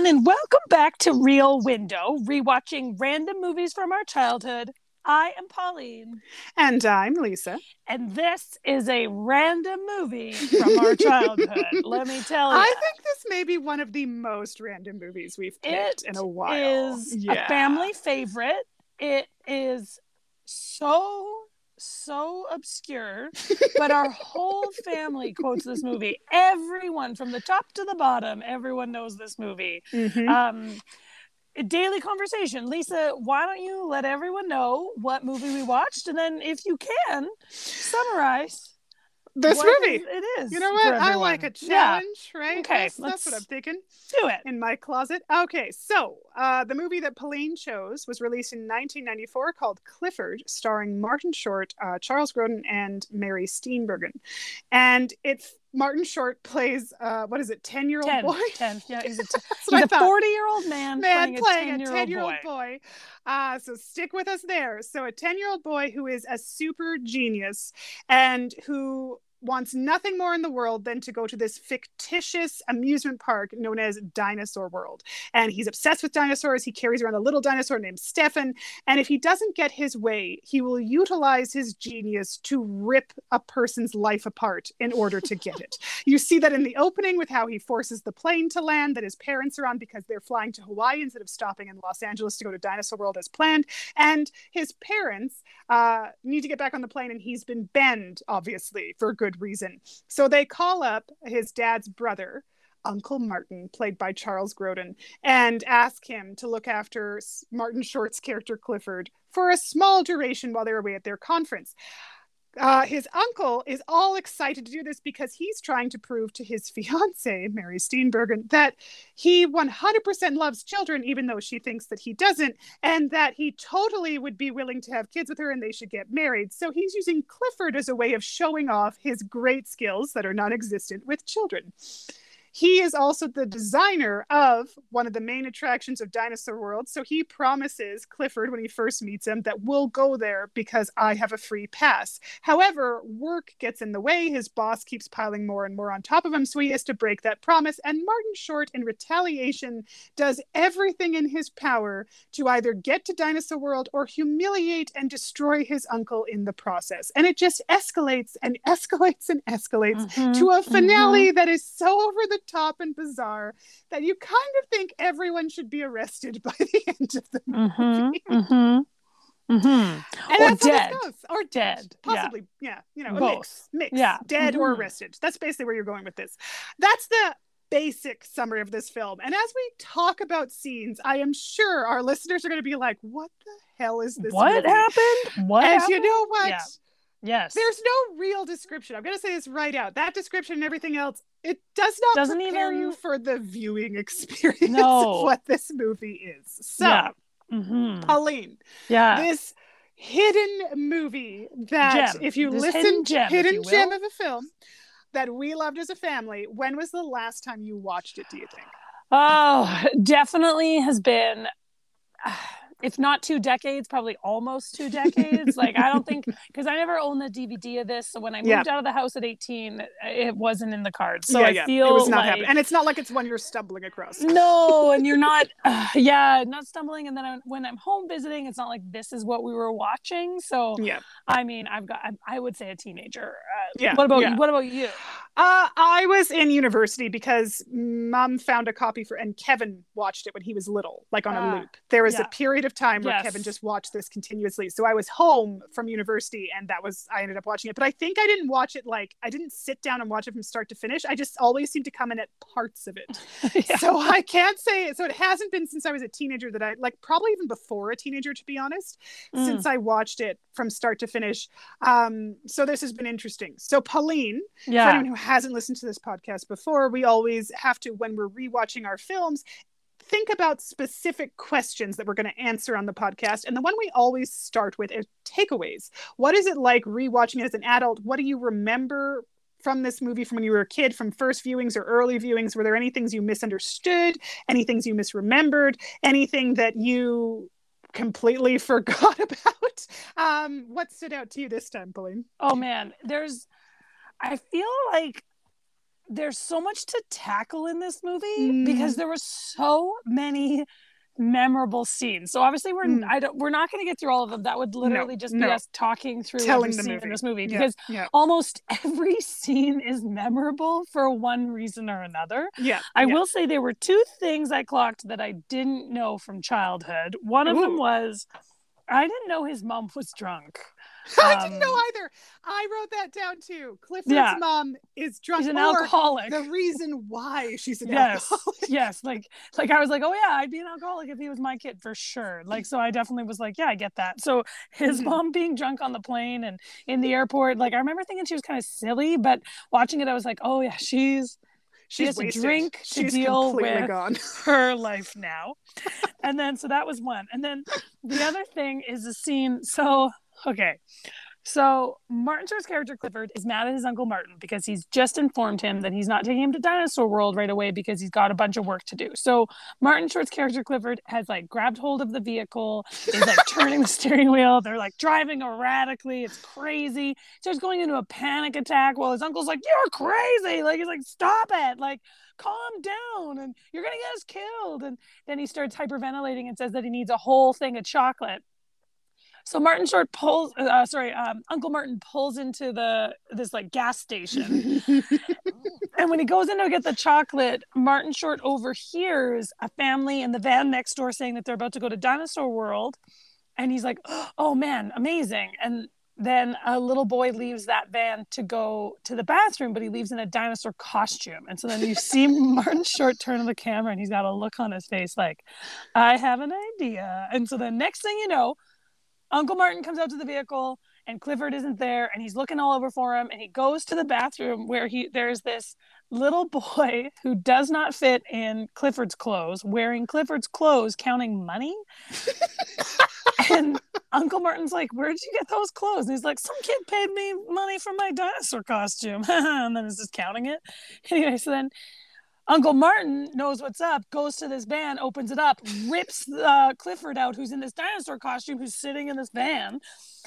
everyone, and welcome back to Real Window, rewatching random movies from our childhood. I am Pauline. And I'm Lisa. And this is a random movie from our childhood. Let me tell you. I think this may be one of the most random movies we've picked it in a while. is Yeah. a family favorite. It is so so obscure, but our whole family quotes this movie. Everyone from the top to the bottom, everyone knows this movie. Mhm. um daily conversation lisa why don't you let everyone know what movie we watched and then if you can summarize this what movie. it is You know what? I like a everyone. Yeah, challenge, right? Okay, That's, that's what I'm thinking do it in my closet. Okay, so uh, the movie that Pauline chose was released in 1994 called Clifford, starring Martin Short, uh, Charles Grodin, and Mary Steenburgen. And it's Martin Short plays, uh, what is it, 10 year old boy? 10 yeah he's a, I he's a 40 year old man, man playing a 10 10 year old boy, boy. Uh, so stick with us there. So, a 10 year old boy who is a super genius and who wants nothing more in the world than to go to this fictitious amusement park known as Dinosaur World. And he's obsessed with dinosaurs. He carries around a little dinosaur named Stefan. And if he doesn't get his way, he will utilize his genius to rip a person's life apart in order to get it. You see that in the opening with how he forces the plane to land that his parents are on because they're flying to Hawaii instead of stopping in Los Angeles to go to Dinosaur World as planned. And his parents uh, need to get back on the plane, and he's been banned, obviously, for good reason. So they call up his dad's brother. Uncle Martin, played by Charles Grodin, and ask him to look after Martin Short's character Clifford for a small duration while they're away at their conference uh, his uncle is all excited to do this because he's trying to prove to his fiancee, Mary Steenburgen, that he 100% loves children, even though she thinks that he doesn't, and that he totally would be willing to have kids with her and they should get married. So he's using Clifford as a way of showing off his great skills that are non existent with children. He is also the designer of one of the main attractions of Dinosaur World. So he promises Clifford when he first meets him that we'll go there because I have a free pass. However, work gets in the way. His boss keeps piling more and more on top of him. So he has to break that promise. And Martin Short, in retaliation, does everything in his power to either get to Dinosaur World or humiliate and destroy his uncle in the process. And it just escalates and escalates and escalates Mhm, to a mhm. finale that is so over the top and bizarre that you kind of think everyone should be arrested by the end of the movie. Mhm, mhm, mhm. And Or that's how this dead. Or Dead, dead. yeah. Possibly, yeah. You know, a Both. mix. Mix. Yeah. Dead or Mhm. arrested. That's basically where you're going with this. That's the basic summary of this film. And as we talk about scenes, I am sure our listeners are going to be like, what the hell is this? what movie? happened what and happened? you know what? Yeah. yes There's no real description. I'm going to say this right out. That description and everything else, it does not Doesn't prepare even- you for the viewing experience No. of what this movie is. So, Yeah. Mhm. Pauline, yeah this hidden movie that, Gem. if you This listen hidden to gem, hidden gem of a film that we loved as a family, when was the last time you watched it? Do you think? Oh, definitely has been, if not two decades, probably almost two decades. like, I don't think, because I never owned the DVD of this. So when I moved Yeah. out of the house at 18, it wasn't in the cards. So yeah, I yeah. feel it was not like, happening, and it's not like it's one you're stumbling across. no, and you're not, uh, yeah, not stumbling. And then I, when I'm home visiting, it's not like this is what we were watching. So, Yeah. I mean, I've got, I, I would say a teenager. Uh, Yeah, What about. What about you? Uh, I was in university because mom found a copy for, and Kevin watched it when he was little, like on Ah, a loop. There was yeah. a period of time where Yes. Kevin just watched this continuously. So I was home from university and that was, I ended up watching it. But I think I didn't watch it like, I didn't sit down and watch it from start to finish. I just always seem to come in at parts of it. Yeah. So I can't say, so it hasn't been since I was a teenager that I, like probably even before a teenager, to be honest, Mm. since I watched it from start to finish. Um, so this has been interesting. So Pauline, for anyone who hasn't listened to this podcast before, we always have to, when we're rewatching our films, think about specific questions that we're going to answer on the podcast. And the one we always start with is takeaways. What is it like rewatching it as an adult? What do you remember from this movie from when you were a kid, from first viewings or early viewings? Were there any things you misunderstood? Any things you misremembered? Anything that you completely forgot about? Um, what stood out to you this time, Pauline? Oh man, there's I feel like there's so much to tackle in this movie Mm. because there were so many memorable scenes. So obviously we're Mm. I don't we're not going to get through all of them. That would literally just be no. us talking through Telling every the scene movie. in this movie Yeah, because yeah, almost every scene is memorable for one reason or another. yeah. I yeah. will say there were two things I clocked that I didn't know from childhood. One of them was I didn't know his mom was drunk. I didn't know um, either. I wrote that down too. Clifford's Yeah. mom is drunk. He's an alcoholic. The reason why she's an yes alcoholic. yes like like i was like oh yeah i'd be an alcoholic if he was my kid for sure like so i definitely was like yeah i get that so his Mhm. mom being drunk on the plane and in the airport like i remember thinking she was kind of silly but watching it i was like oh yeah she's She has wasted. drink to She's deal with- gone. her life now and then so that was one and then the other thing is a scene so okay so Martin Short's character Clifford is mad at his uncle Martin because he's just informed him that he's not taking him to Dinosaur World right away because he's got a bunch of work to do. So Martin Short's character Clifford has like grabbed hold of the vehicle, is like turning the steering wheel. They're like driving erratically. It's crazy. Starts going into a panic attack while his uncle's like, "You're crazy!" Like he's like, "Stop it!" Like calm down and you're gonna get us killed and then he starts hyperventilating and says that he needs a whole thing of chocolate so martin short pulls uh, sorry um, uncle martin pulls into the this like gas station and when he goes in to get the chocolate martin short overhears a family in the van next door saying that they're about to go to dinosaur world and he's like oh man amazing and then a little boy leaves that van to go to the bathroom, but he leaves in a dinosaur costume. And so then you see Martin Short turn to the camera and he's got a look on his face like, I have an idea. And so the next thing you know, Uncle Martin comes out to the vehicle and Clifford isn't there and he's looking all over for him and he goes to the bathroom where he there's this little boy who does not fit in Clifford's clothes wearing Clifford's clothes counting money and Uncle Martin's like, Where'd you get those clothes? And he's like, Some kid paid me money for my dinosaur costume. and then he's just counting it. Anyway, so then Uncle Martin knows what's up, goes to this van, opens it up, rips uh, Clifford out, who's in this dinosaur costume, who's sitting in this van.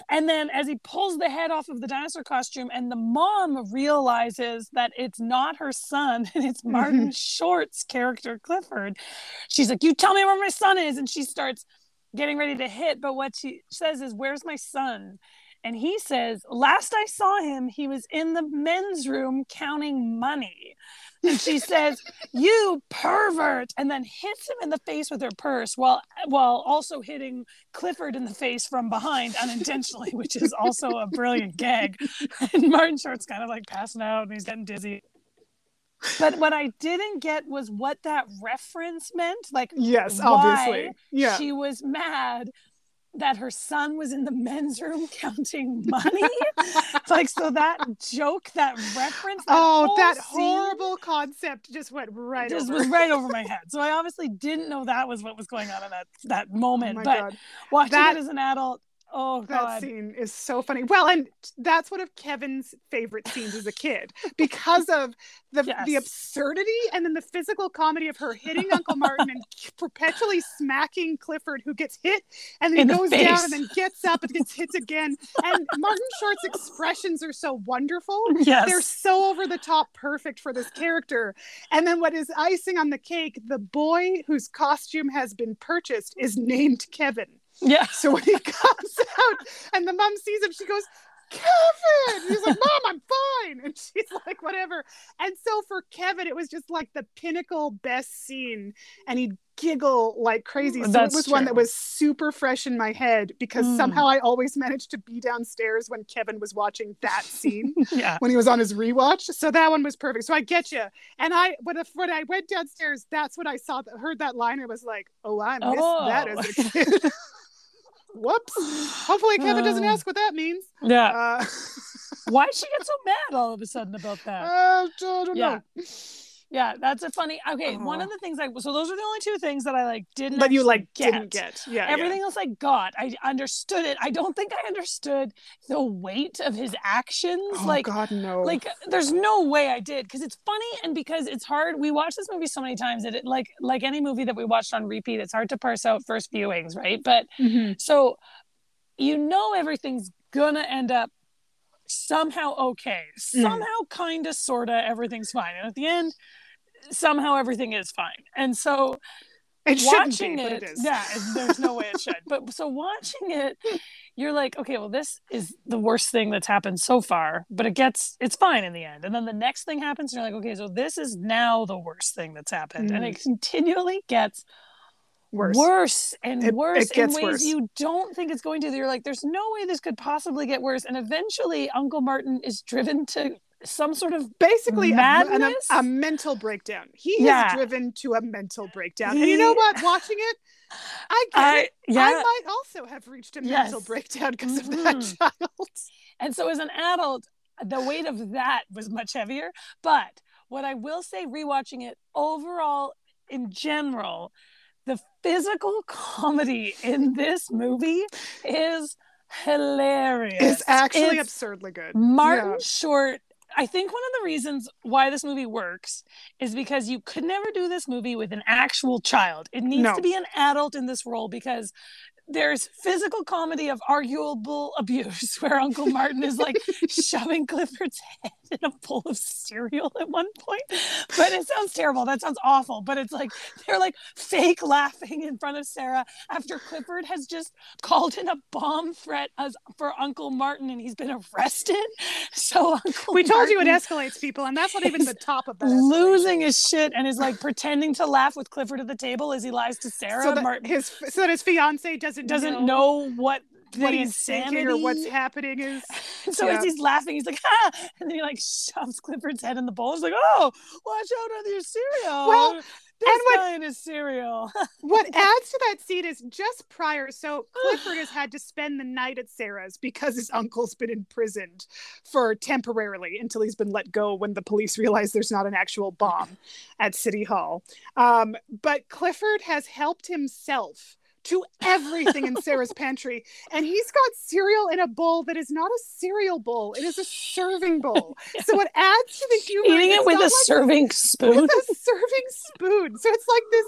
And then as he pulls the head off of the dinosaur costume, and the mom realizes that it's not her son, and it's Martin Short's character, Clifford, she's like, You tell me where my son is. And she starts getting ready to hit. But what she says is, Where's my son? And he says, Last I saw him, he was in the men's room counting money. And she says, You pervert, and then hits him in the face with her purse while while also hitting Clifford in the face from behind unintentionally, which is also a brilliant gag. And Martin Short's kind of like passing out and he's getting dizzy. But what I didn't get was what that reference meant. Like yes, obviously. Yeah. she was mad that her son was in the men's room counting money. It's like so that joke, that reference, that oh, that horrible concept just went right just over. was right over my head. So I obviously didn't know that was what was going on in that that Oh moment. my but god. watching That- it as an adult, oh That god. scene is so funny. Well, and that's one of Kevin's favorite scenes as a kid because of the the absurdity and then the physical comedy of her hitting Uncle Martin and perpetually smacking Clifford, who gets hit and then In the goes down and then gets up and gets hit again. And Martin Short's expressions are so wonderful. Yes. They're so over the top perfect for this character. And then what is icing on the cake, the boy whose costume has been purchased is named Kevin. Yeah. So when he comes out and the mom sees him, she goes, Kevin! He's like, Mom, I'm fine. And she's like, whatever. And so for Kevin, it was just like the pinnacle best scene. And he'd giggle like crazy. So That's it was one that was super fresh in my head because Mm. somehow I always managed to be downstairs when Kevin was watching that scene Yeah. when he was on his rewatch. So that one was perfect. So I get you. And I when if, when I went downstairs, that's what I saw. That heard that line. I was like, oh, I missed that Oh. as a kid. Whoops. Hopefully Kevin doesn't Oh. ask what that means. Yeah. Uh, Why did she get so mad all of a sudden about that? uh, I don't Yeah. know. Yeah, that's a funny. Okay, one Oh. of the things I so those are the only two things that I like didn't. But you like get. didn't get. Yeah. Everything else I got. I understood it. I don't think I understood the weight of his actions. Oh like, God, no. like there's no way I did because it's funny and because it's hard. We watched this movie so many times that it like like any movie that we watched on repeat, it's hard to parse out first viewings, right? But Mhm. so you know everything's gonna end up somehow okay. Mm. Somehow, kind of, sort of, everything's fine. And at the end, somehow everything is fine. And so It watching be, it, but it is. yeah, there's no way it should. But so watching it, you're like, okay, well, this is the worst thing that's happened so far, but it gets, it's fine in the end. And then the next thing happens, and you're like, okay, so this is now the worst thing that's happened, and it mm. continually gets Worse. worse, and It- worse it gets in ways worse. you don't think it's going to. You're like, there's no way this could possibly get worse. And eventually, Uncle Martin is driven to some sort of Basically, a, an- Madness? a, mental breakdown. He Yeah. is driven to a mental breakdown. and you know what? Watching it, I I it. yeah. I might also have reached a mental breakdown because of that Mhm. child. And so as an adult, the weight of that was much heavier. But what I will say, rewatching it overall, in general, the physical comedy in this movie is hilarious. It's actually It's absurdly good. Martin Yeah. Short. I think one of the reasons why this movie works is because you could never do this movie with an actual child. It needs No. to be an adult in this role because there's physical comedy of arguable abuse where Uncle Martin is like shoving Clifford's head in a bowl of cereal at one point. But it sounds terrible. That sounds awful. But it's like they're like fake laughing in front of Sarah after Clifford has just called in a bomb threat as for Uncle Martin and he's been arrested. So Uncle We told you it escalates people, and that's not even the top of that. losing his shit and is like pretending to laugh with Clifford at the table as he lies to Sarah. so that Martin his so that his fiance doesn't doesn't know what what he's thinking or what's happening is. so yeah. as he's laughing, he's like, ah, and then he like shoves Clifford's head in the bowl. He's like, oh, watch out on your cereal. Well, this and what- guy and his cereal. What adds to that scene is just prior. So Clifford has had to spend the night at Sarah's because his uncle's been imprisoned for temporarily until he's been let go when the police realize there's not an actual bomb at City Hall. Um, but Clifford has helped himself to everything in Sarah's pantry, and he's got cereal in a bowl that is not a cereal bowl; it is a serving bowl. So it adds to the humor. Eating it with a like serving spoon. with a serving spoon. So it's like this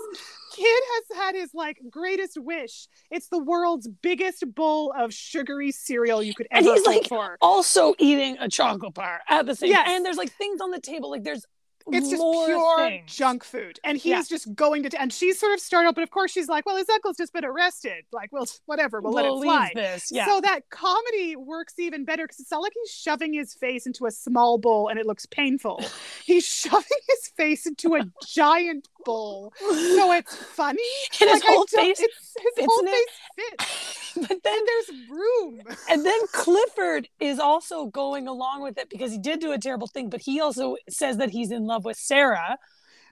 kid has had his like greatest wish. It's the world's biggest bowl of sugary cereal you could ever And he's like, for. also eating a chocolate bar at the same Yes. And there's like things on the table. Like there's It's just pure things. junk food. And he's Yeah. just going to, and she's sort of startled, but of course she's like, well, his uncle's just been arrested. Like, well, whatever, we'll, let it fly. this. Yeah. So that comedy works even better because it's not like he's shoving his face into a small bowl and it looks painful. he's shoving his face into a giant bowl. So it's funny. and his Like, I whole face It's, his whole it. face fits. but then And there's room. and then Clifford is also going along with it because he did do a terrible thing, but he also says that he's in love with Sarah,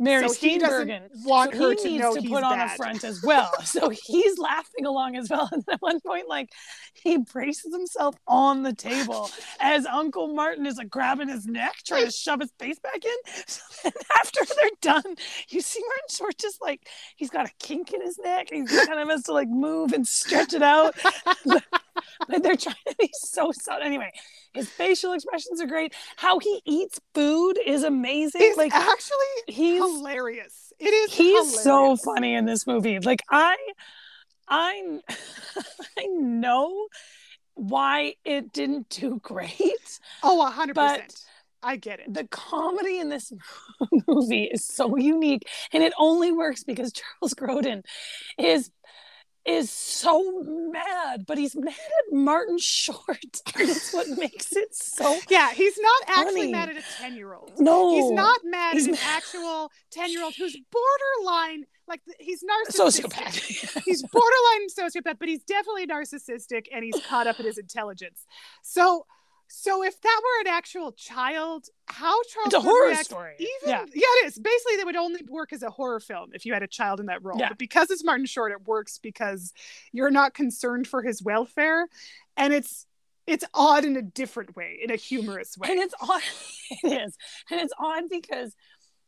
Mary So Steenburgen. want so her he to needs know to he's put on a front as well. so he's laughing along as well. And at one point, like he braces himself on the table as Uncle Martin is like grabbing his neck, trying to shove his face back in. So then after they're done, you see Martin Short just like he's got a kink in his neck. He kind of has to like move and stretch it out. but they're trying to be so subtle. Anyway, his facial expressions are great. How he eats food is amazing. It's like actually he's hilarious. It is he's so funny in this movie. Like I I I know why it didn't do great. Oh, a hundred percent. I get it. The comedy in this movie is so unique and it only works because Charles Grodin is is so mad, but he's mad at Martin Short. That's what makes it so Yeah, he's not actually Funny. mad at a 10 year old. no He's not mad He's at an actual 10 year old who's borderline, like, he's narcissistic. sociopath. He's borderline sociopath, but he's definitely narcissistic and he's caught up in his intelligence. So, so if that were an actual child, how Charles It's a horror react- story. Even Yeah. yeah. it is. Basically, they would only work as a horror film if you had a child in that role. Yeah. But because it's Martin Short, it works because you're not concerned for his welfare, and it's it's odd in a different way, in a humorous way. And it's odd. It is. And it's odd because,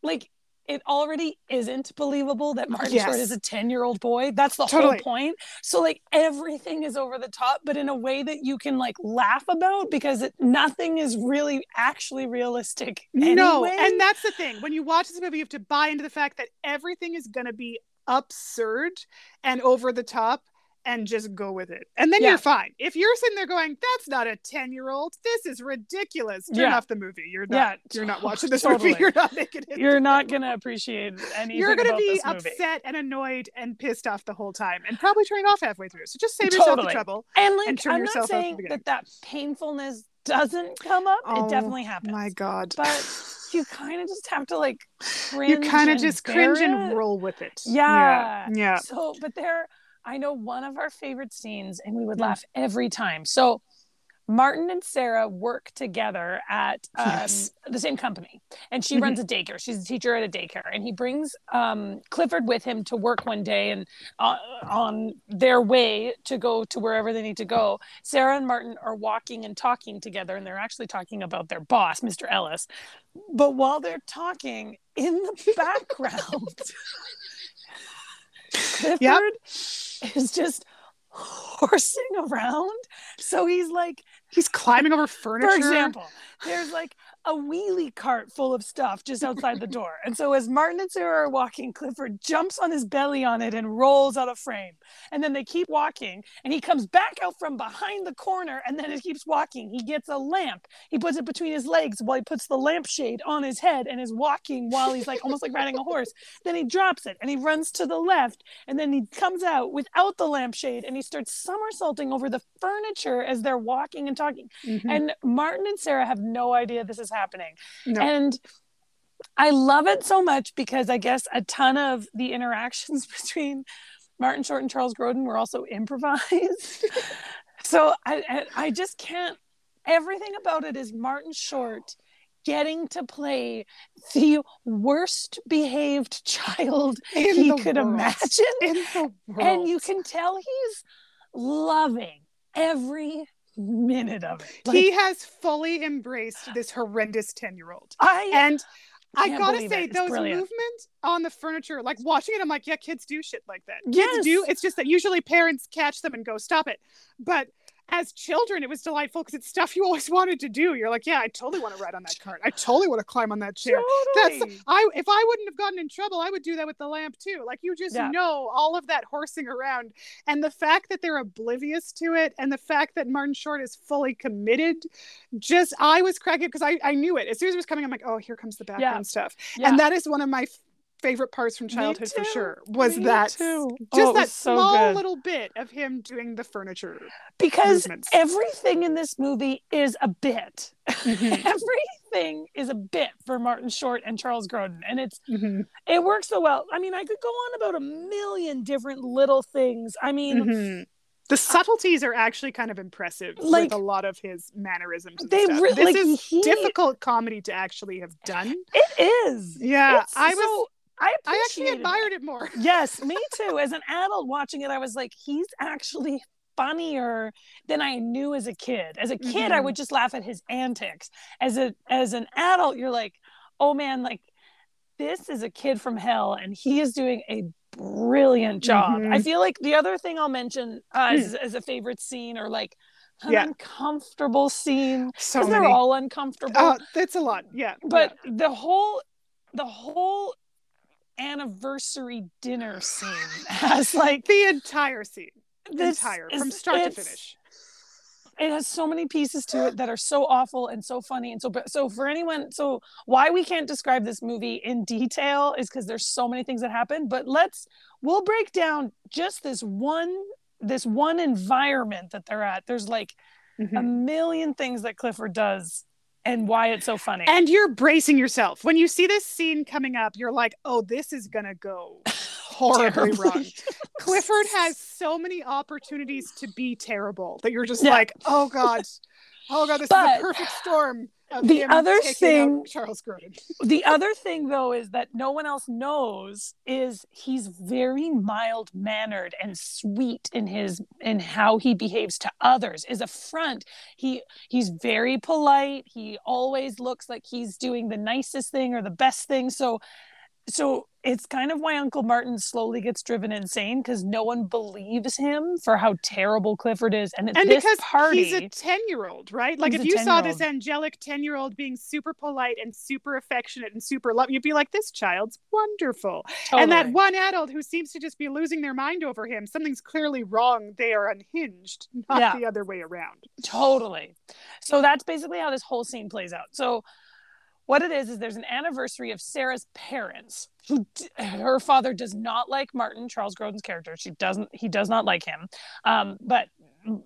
like, it already isn't believable that Martin Short is a 10 year old boy. That's the Totally. whole point. So, like, everything is over the top, but in a way that you can, like, laugh about because it, nothing is really actually realistic. No, and that's the thing. When you watch this movie, you have to buy into the fact that everything is going to be absurd and over the top. And just go with it. And then Yeah. you're fine. If you're sitting there going, that's not a 10 year old, this is ridiculous, turn Yeah. off the movie. You're not, Yeah, you're not watching this totally. movie. You're not making it. You're not gonna appreciate anything. You're going to be upset and annoyed and pissed off the whole time and probably turning off halfway through. So just save yourself the trouble. And like, and turn I'm yourself not saying that that painfulness doesn't come up. Oh, it definitely happens. My God. But you kind of just have to like cringe. you kind of just cringe it. and roll with it. Yeah. Yeah. Yeah. So, but there, I know one of our favorite scenes, and we would laugh every time. So, Martin and Sarah work together at um, Yes. the same company, and she Mhm. runs a daycare. She's a teacher at a daycare, and he brings um, Clifford with him to work one day, and uh, on their way to go to wherever they need to go, Sarah and Martin are walking and talking together, and they're actually talking about their boss, Mr. Ellis. But while they're talking, in the background, Clifford is just horsing around. So he's like, He's climbing over furniture. for example, there's like a wheelie cart full of stuff just outside the door. And so as Martin and Sarah are walking, Clifford jumps on his belly on it and rolls out of frame. And then they keep walking and he comes back out from behind the corner and then he keeps walking. He gets a lamp. He puts it between his legs while he puts the lampshade on his head and is walking while he's like almost like riding a horse. Then he drops it and he runs to the left and then he comes out without the lampshade and he starts somersaulting over the furniture as they're walking and talking. Mhm. And Martin and Sarah have no idea this is happening. No. And I love it so much because I guess a ton of the interactions between Martin Short and Charles Grodin were also improvised. so I, I just can't everything about it is Martin Short getting to play the worst behaved child In he could world. imagine. In the world. And you can tell he's loving every minute of it. he has fully embraced this horrendous 10 year old. I And I gotta say, it. Those brilliant. movements on the furniture, like watching it, I'm like, yeah, kids do shit like that. Kids Yes. do. It's just that usually parents catch them and go, stop it. But as children, it was delightful because it's stuff you always wanted to do. You're like, yeah, I totally want to ride on that cart. I totally want to climb on that chair. Totally. That's I if I wouldn't have gotten in trouble, I would do that with the lamp too. Like you just Yeah. know all of that horsing around. And the fact that they're oblivious to it and the fact that Martin Short is fully committed, just I was cracking because I, I knew it. As soon as it was coming, I'm like, oh, here comes the background stuff. Yeah. And that is one of my favorite parts from childhood for sure. Was Me that too. just Oh, that so small good. little bit of him doing the furniture because movements. everything in this movie is a bit. Mhm. everything is a bit for Martin Short and Charles Grodin, and it's Mhm. it works so well. I mean, I could go on about a million different little things. I mean, Mhm. The subtleties are actually kind of impressive Like- with a lot of his mannerisms. They re- this like is he, difficult comedy to actually have done. It is. Yeah, It's I was. I I actually appreciated it. admired it more. Yes, me too. As an adult watching it, I was like, he's actually funnier than I knew as a kid. As a kid, I Mhm. would just laugh at his antics. As a as an adult, you're like, oh man, like this is a kid from hell, and he is doing a brilliant job. Mhm. I feel like the other thing I'll mention uh, as, as a favorite scene or like an Yeah. uncomfortable scene So they're all uncomfortable Oh, that's a lot. Yeah, but the whole the whole anniversary dinner scene has like the entire scene, this entire is- from start to finish. it has so many pieces to it that are so awful and so funny and so but so for anyone so why we can't describe this movie in detail is because there's so many things that happen but let's we'll break down just this one this one environment that they're at there's like a Mhm. million things that clifford does and why it's so funny And you're bracing yourself when you see this scene coming up. You're like, "Oh, this is gonna go horribly wrong." Clifford has so many opportunities to be terrible that you're just Yeah. like, "Oh God, oh God, this But is a perfect storm." The other thing- Charles Grodin. the other thing though is that no one else knows is he's very mild mannered and sweet in his in how he behaves to others is a front. He he's very polite. He always looks like he's doing the nicest thing or the best thing. So so it's kind of why Uncle Martin slowly gets driven insane because no one believes him for how terrible Clifford is, and, and this because party, he's a 10 year old right like if you saw this angelic 10 year old being super polite and super affectionate and super love you'd be like this child's wonderful and that one adult who seems to just be losing their mind over him something's clearly wrong they are unhinged not Yeah. the other way around Totally. So that's basically how this whole scene plays out. So what it is is there's an anniversary of Sarah's parents who her father does not like Martin Charles Grodin's character. She doesn't he does not like him. Um but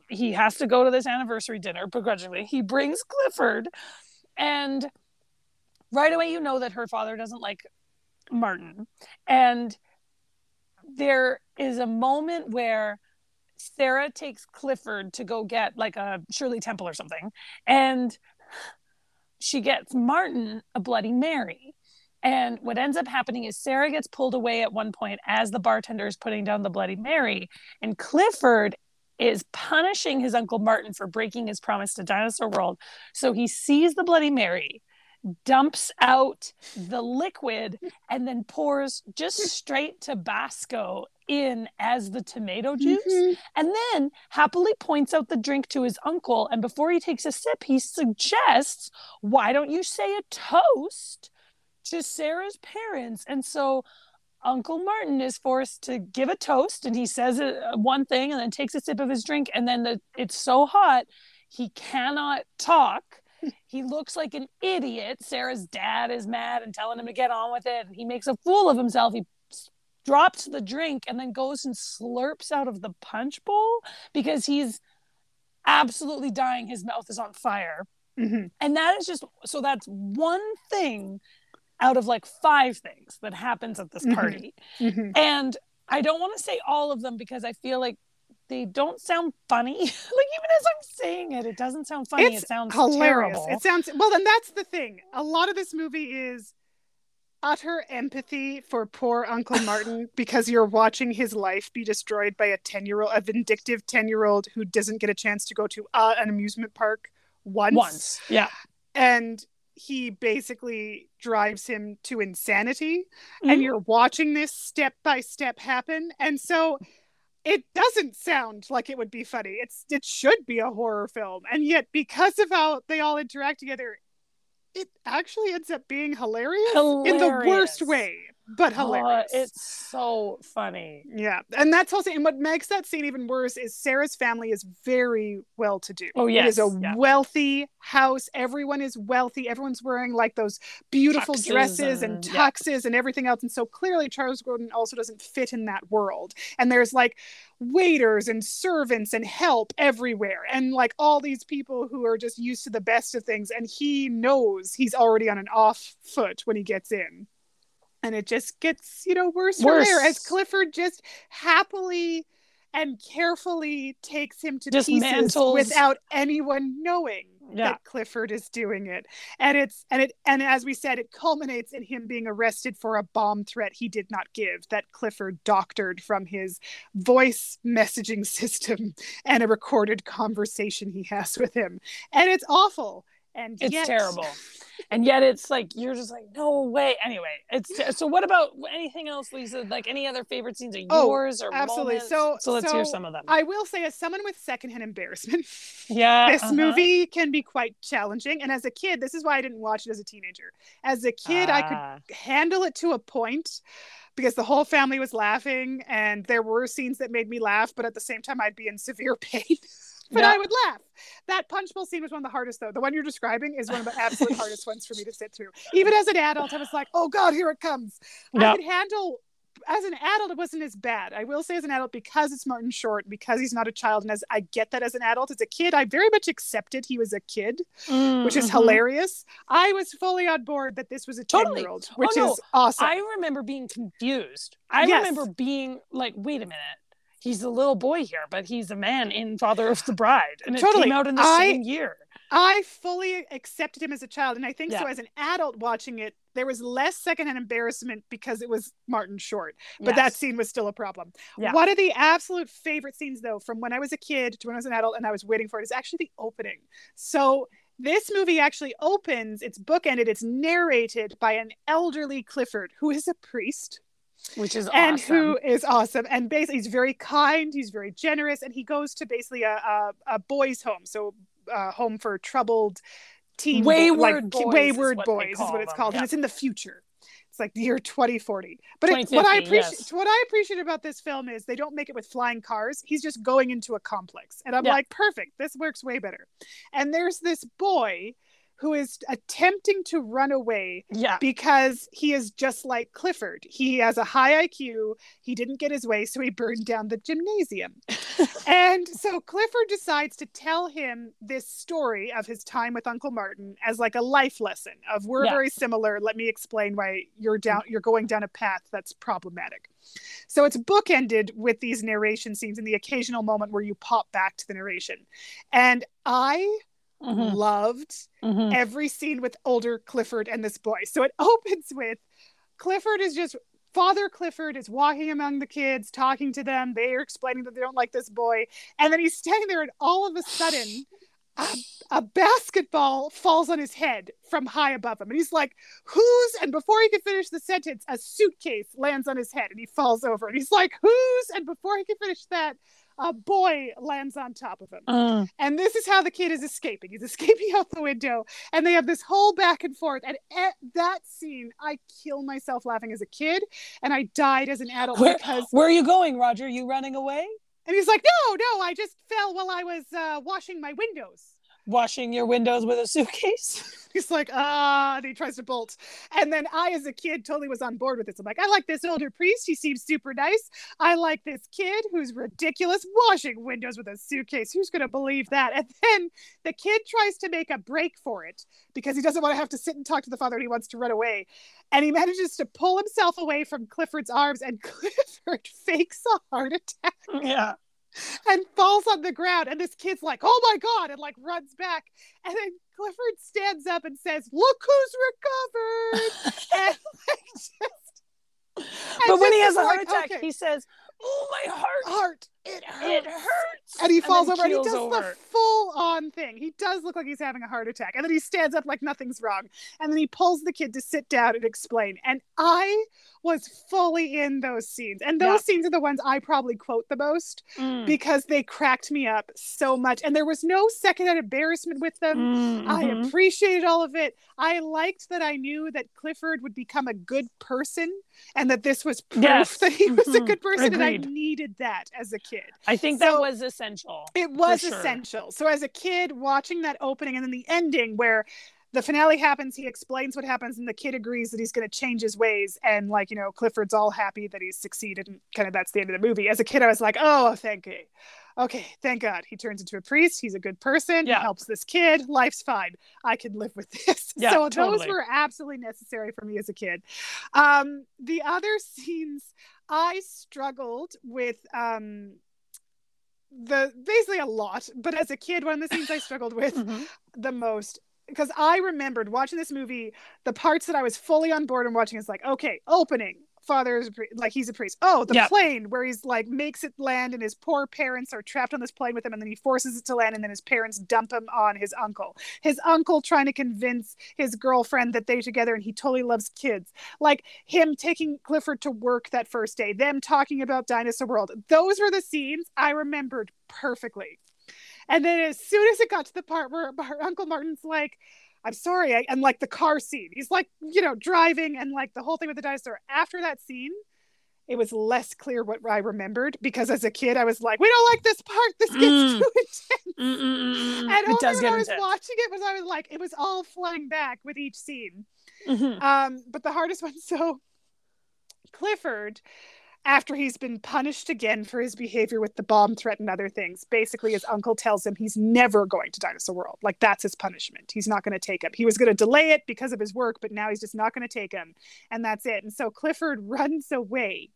he has to go to this anniversary dinner begrudgingly. He brings Clifford and right away you know that her father doesn't like Martin. And there is a moment where Sarah takes Clifford to go get like a Shirley Temple or something, and she gets Martin a Bloody Mary. And what ends up happening is Sarah gets pulled away at one point as the bartender is putting down the Bloody Mary, and Clifford is punishing his uncle Martin for breaking his promise to Dinosaur World. So he sees the Bloody Mary, dumps out the liquid, and then pours just straight Tabasco in as the tomato juice Mhm. and then happily points out the drink to his uncle. And before he takes a sip, he suggests, Why don't you say a toast to Sarah's parents? And so Uncle Martin is forced to give a toast and he says uh, one thing and then takes a sip of his drink. And then the, it's so hot, he cannot talk. He looks like an idiot. Sarah's dad is mad and telling him to get on with it. And he makes a fool of himself. He drops the drink and then goes and slurps out of the punch bowl because he's absolutely dying. His mouth is on fire. Mhm. And that is just so that's one thing out of like five things that happens at this Mhm. party. Mhm. And I don't want to say all of them because I feel like they don't sound funny. like even as I'm saying it, it doesn't sound funny. It's it sounds hilarious terrible. it sounds well and that's the thing a lot of this movie is utter empathy for poor uncle martin because you're watching his life be destroyed by a 10 year old a vindictive 10 year old who doesn't get a chance to go to uh, an amusement park once, once. Yeah. and he basically drives him to insanity Mhm. and you're watching this step by step happen and so it doesn't sound like it would be funny it's it should be a horror film and yet because of how they all interact together it actually ends up being hilarious, in the worst way but Oh, hilarious it's so funny. yeah and that's also and what makes that scene even worse is sarah's family is very well to do Oh, it is a yeah. wealthy house everyone is wealthy everyone's wearing like those beautiful Tuxes dresses and, and- yeah. tuxes and everything else and so clearly charles grodin also doesn't fit in that world and there's like waiters and servants and help everywhere and like all these people who are just used to the best of things and he knows he's already on an off foot when he gets in and it just gets you know worse, from there as clifford just happily and carefully takes him to pieces without anyone knowing Yeah. that clifford is doing it. And it's and it and as we said it culminates in him being arrested for a bomb threat he did not give that clifford doctored from his voice messaging system and a recorded conversation he has with him. And it's awful and It's yet- terrible. And yet it's like you're just like, no way. Anyway, it's so what about anything else, Lisa? Like any other favorite scenes of Oh, yours or absolutely. moments? So- so let's hear some of them. I will say, as someone with secondhand embarrassment, yeah. this uh-huh. movie can be quite challenging. And as a kid, this is why I didn't watch it as a teenager. As a kid, I could Ah, handle it to a point because the whole family was laughing and there were scenes that made me laugh, but at the same time, I'd be in severe pain. But Yeah. I would laugh. That punch bowl scene was one of the hardest, though. The one you're describing is one of the absolute hardest ones for me to sit through. Even as an adult, I was like, oh God, here it comes. I Yeah. could handle. As an adult, it wasn't as bad. I will say, as an adult, because it's Martin Short, because he's not a child, and as I get that as an adult, as a kid, I very much accepted he was a kid Mm, which is mhm. hilarious. I was fully on board that this was a 10 Totally. year old, Oh, which no. is awesome. I remember being confused. I Yes. remember being like, wait a minute. He's a little boy here, but he's a man in Father of the Bride. And it Totally. came out in the I- same year. I fully accepted him as a child. And I think so as an adult watching it, there was less secondhand embarrassment because it was Martin Short. But that scene was still a problem. Yeah. One of the absolute favorite scenes, though, from when I was a kid to when I was an adult and I was waiting for it, is actually the opening. So This movie actually opens, it's bookended, it's narrated by an elderly Clifford who is a priest which is and awesome. who is awesome. And basically he's very kind he's very generous and he goes to basically a, a, a boys home so uh, home for troubled teen Wayward like, boys wayward what they boys is call what it's them, called and it's in the future. It's like the year 2040 but it, what i appreciate yes. what i appreciate about this film is they don't make it with flying cars. He's just going into a complex. And i'm Yeah. like perfect. This works way better. And there's this boy who is attempting to run away yeah. because he is just like Clifford. He has a high IQ. He didn't get his way, so he burned down the gymnasium. and so Clifford decides to tell him this story of his time with Uncle Martin as like a life lesson of we're Yeah. very similar. Let me explain why you're down you're going down a path that's problematic. So it's bookended with these narration scenes and the occasional moment where you pop back to the narration. And I Mhm, loved mhm. every scene with older Clifford and this boy. So it opens with Clifford is just Father Clifford is walking among the kids, talking to them. They are explaining that they don't like this boy. And then he's standing there, and all of a sudden, a, a basketball falls on his head from high above him. And he's like, Whose? And before he can finish the sentence, a suitcase lands on his head and he falls over. And he's like, Whose? And before he can finish that, a boy lands on top of him. Mm. And this is how the kid is escaping. He's escaping out the window, and they have this whole back and forth. And at that scene, I kill myself laughing as a kid, and I died as an adult Where, because. where are you going, Roger? You running away? And he's like, "No, no, I just fell while I was uh, washing my windows." Washing your windows with a suitcase? He's like, ah, and he tries to bolt. And then I, as a kid, totally was on board with this. I'm like, I like this older priest. He seems super nice. I like this kid who's ridiculous, washing windows with a suitcase. Who's going to believe that? And then the kid tries to make a break for it because he doesn't want to have to sit and talk to the father and he wants to run away. And he manages to pull himself away from Clifford's arms, and Clifford fakes a heart attack yeah. And falls on the ground. And this kid's like, oh my God, and like runs back. And then Clifford stands up and says, look who's recovered. and like, just, But when he has a heart like, attack, okay, he says, Oh, my heart. heart, it hurts. It hurts. And he falls then over and he does over. the full on thing. He does look like he's having a heart attack. And then he stands up like nothing's wrong. And then he pulls the kid to sit down and explain. And I was fully in those scenes. And those Yeah. scenes are the ones I probably quote the most Mm. because they cracked me up so much. And there was no secondhand embarrassment with them. Mm, I appreciated all of it. I liked that I knew that Clifford would become a good person and that this was proof Yes. that he was a Mhm. good person. And I needed that as a kid. I think that was essential. It was sure. essential. So as a kid watching that opening and then the ending where the finale happens, he explains what happens, and the kid agrees that he's going to change his ways. And like you know, Clifford's all happy that he's succeeded, and kind of that's the end of the movie. As a kid, I was like, oh, thank you. Okay, thank God. He turns into a priest. He's a good person. Yeah. He helps this kid. Life's fine. I can live with this. Yeah, so those were absolutely necessary for me as a kid. Um, the other scenes I struggled with um the basically a lot, but as a kid, one of the scenes I struggled with Mhm. the most because I remembered watching this movie, the parts that I was fully on board and watching is like, okay, opening. Father is a pri- like he's a priest. Oh, the Yeah. plane where he's like makes it land and his poor parents are trapped on this plane with him and then he forces it to land and then his parents dump him on his uncle. His uncle trying to convince his girlfriend that they're together and he totally loves kids. Like him taking Clifford to work that first day, them talking about Dinosaur World. Those were the scenes I remembered perfectly. And then as soon as it got to the part where Uncle Martin's like, I'm sorry, I, and like the car scene, he's like, you know, driving and like the whole thing with the dinosaur. After that scene, it was less clear what I remembered because as a kid, I was like, we don't like this part. This gets Mm. too intense. Mm, mm, mm, mm. And it only when I was intense. watching it was I was like, it was all flooding back with each scene. Mhm. Um, but the hardest one, so Clifford, after he's been punished again for his behavior with the bomb threat and other things, basically his uncle tells him he's never going to Dinosaur World. Like that's his punishment. He's not going to take him. He was going to delay it because of his work, but now he's just not going to take him. And that's it. And so Clifford runs away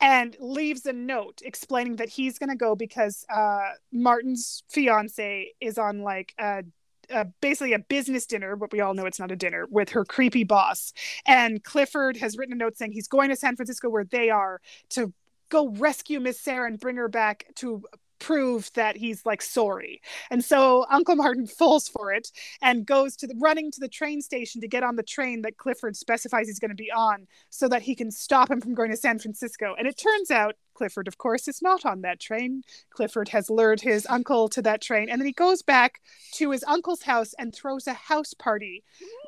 and leaves a note explaining that he's going to go because uh, Martin's fiance is on like a uh, basically a business dinner, but we all know it's not a dinner, with her creepy boss. And Clifford has written a note saying he's going to San Francisco where they are to go rescue Miss Sarah and bring her back to prove that he's like sorry. And so Uncle Martin falls for it and goes to the running to the train station to get on the train that Clifford specifies he's going to be on so that he can stop him from going to San Francisco. And it turns out Clifford, of course, is not on that train. Clifford has lured his uncle to that train. And then he goes back to his uncle's house and throws a house party,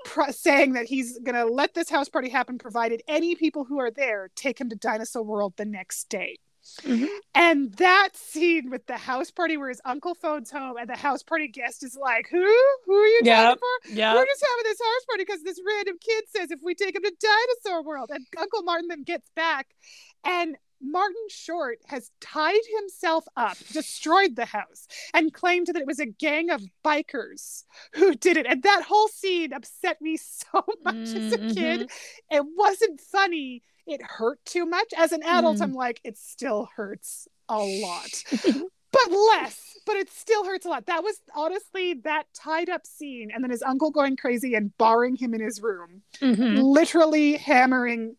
pr- saying that he's going to let this house party happen provided any people who are there take him to Dinosaur World the next day. Mhm. And that scene with the house party where his uncle phones home and the house party guest is like, Who? Who are you Yep. talking for? Yeah. We're just having this house party because this random kid says if we take him to Dinosaur World. And Uncle Martin then gets back, and Martin Short has tied himself up, destroyed the house, and claimed that it was a gang of bikers who did it. And that whole scene upset me so much as a kid. Mhm. It wasn't funny. It hurt too much. As an adult, Mm. I'm like, it still hurts a lot but less. But it still hurts a lot. That was honestly that tied up scene, and then his uncle going crazy and barring him in his room, Mhm. literally hammering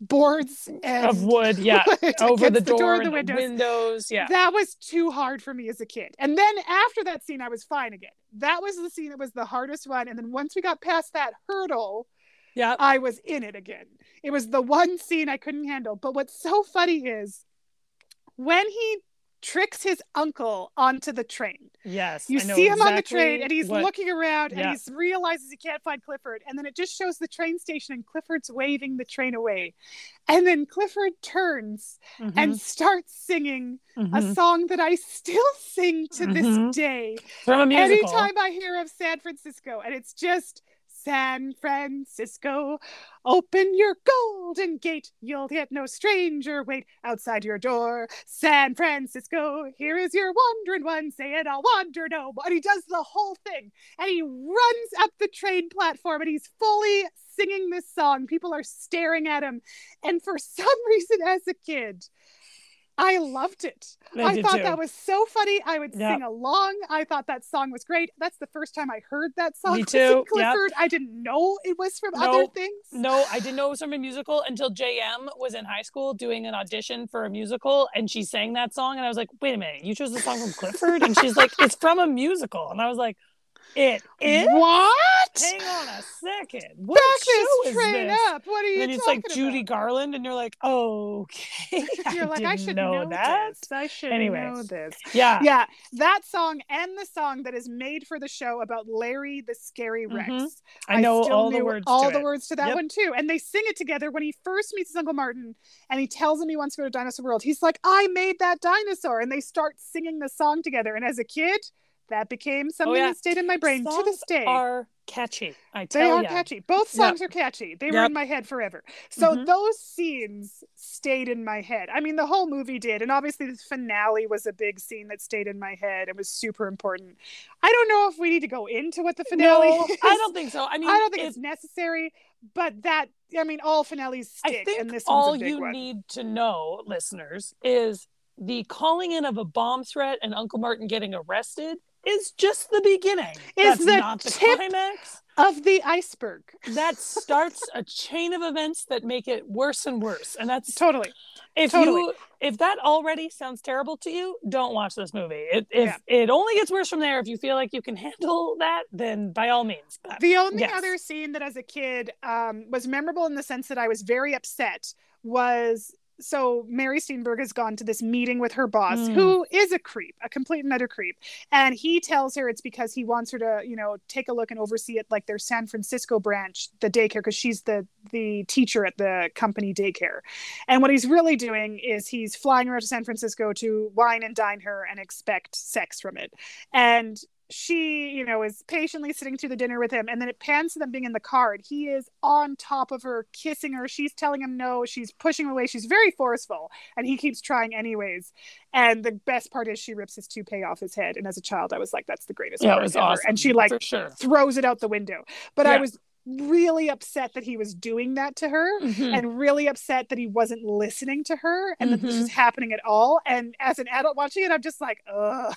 boards and Of wood, yeah. Over the door, and and the windows. windows. Yeah. That was too hard for me as a kid. And then after that scene, I was fine again. That was the scene that was the hardest one. And then once we got past that hurdle, Yeah. I was in it again. It was the one scene I couldn't handle. But what's so funny is when he tricks his uncle onto the train. Yes. You I know see him on the train and he's what- looking around Yeah. and he realizes he can't find Clifford. And then it just shows the train station and Clifford's waving the train away. And then Clifford turns Mhm, and starts singing a mhm. song that I still sing to Mhm. this day. from a musical. Anytime I hear of San Francisco, and it's just San Francisco, open your golden gate. You'll get no stranger wait outside your door. San Francisco, here is your wandering one. Say it, I'll wander no. And he does the whole thing, and he runs up the train platform, and he's fully singing this song. People are staring at him, and for some reason, as a kid. I loved it. I I thought too. that was so funny. I would Yep. sing along. I thought that song was great. That's the first time I heard that song. Me too. Yep. Clifford. I didn't know it was from other things. No, I didn't know it was from a musical until JM was in high school doing an audition for a musical and she sang that song. And I was like, wait a minute, you chose the song from Clifford? And she's like, it's from a musical. And I was like, it is? What? Hang on a second. What Back show this is train this? up. What are you And then it's like Judy? Garland, and you're like, okay. You're like, I should know, know, that. this. I should Anyways. know this. Yeah. Yeah, that song and the song that is made for the show about Larry the Scary Rex. Mhm. I know still all the words. all to the it. words to that Yep. one too. And they sing it together when he first meets his Uncle Martin and he tells him he wants to go to Dinosaur World. He's like, I made that dinosaur. And they start singing the song together. And as a kid, that became something Oh, yeah. that stayed in my brain to this Songs day. Are catchy. I they are ya. catchy. Both Yep. songs are catchy. They were in my head forever. So Mhm. those scenes stayed in my head. I mean, the whole movie did. And obviously, the finale was a big scene that stayed in my head. It was super important. I don't know if we need to go into what the finale No, is. I don't think so. I mean, I don't think if- it's necessary, but that I mean, all finales stick. I think and this all one's a big you one. need to know, listeners, is the calling in of a bomb threat and Uncle Martin getting arrested is just the beginning. Is the not the tip- climax. of the iceberg. That starts a chain of events that make it worse and worse. And that's Totally. if totally. you if that already sounds terrible to you, don't watch this movie. It, if it only gets worse from there, if you feel like you can handle that, then by all means. But The only yes. other scene that, as a kid, um, was memorable in the sense that I was very upset was so Mary Steenburgen has gone to this meeting with her boss, Mm. who is a creep, a complete and utter creep, and he tells her it's because he wants her to, you know, take a look and oversee it like their San Francisco branch, the daycare, because she's the the teacher at the company daycare. And what he's really doing is he's flying her out to San Francisco to wine and dine her and expect sex from it. And she, you know, is patiently sitting through the dinner with him. And then it pans to them being in the car. And he is on top of her, kissing her. She's telling him no. She's pushing him away. She's very forceful. And he keeps trying anyways. And the best part is she rips his toupee off his head. And as a child, I was like, that's the greatest yeah, part it was ever. awesome. And she like sure. throws it out the window. But I was really upset that he was doing that to her Mhm. and really upset that he wasn't listening to her and that this Mhm. was happening at all. And as an adult watching it, I'm just like, ugh.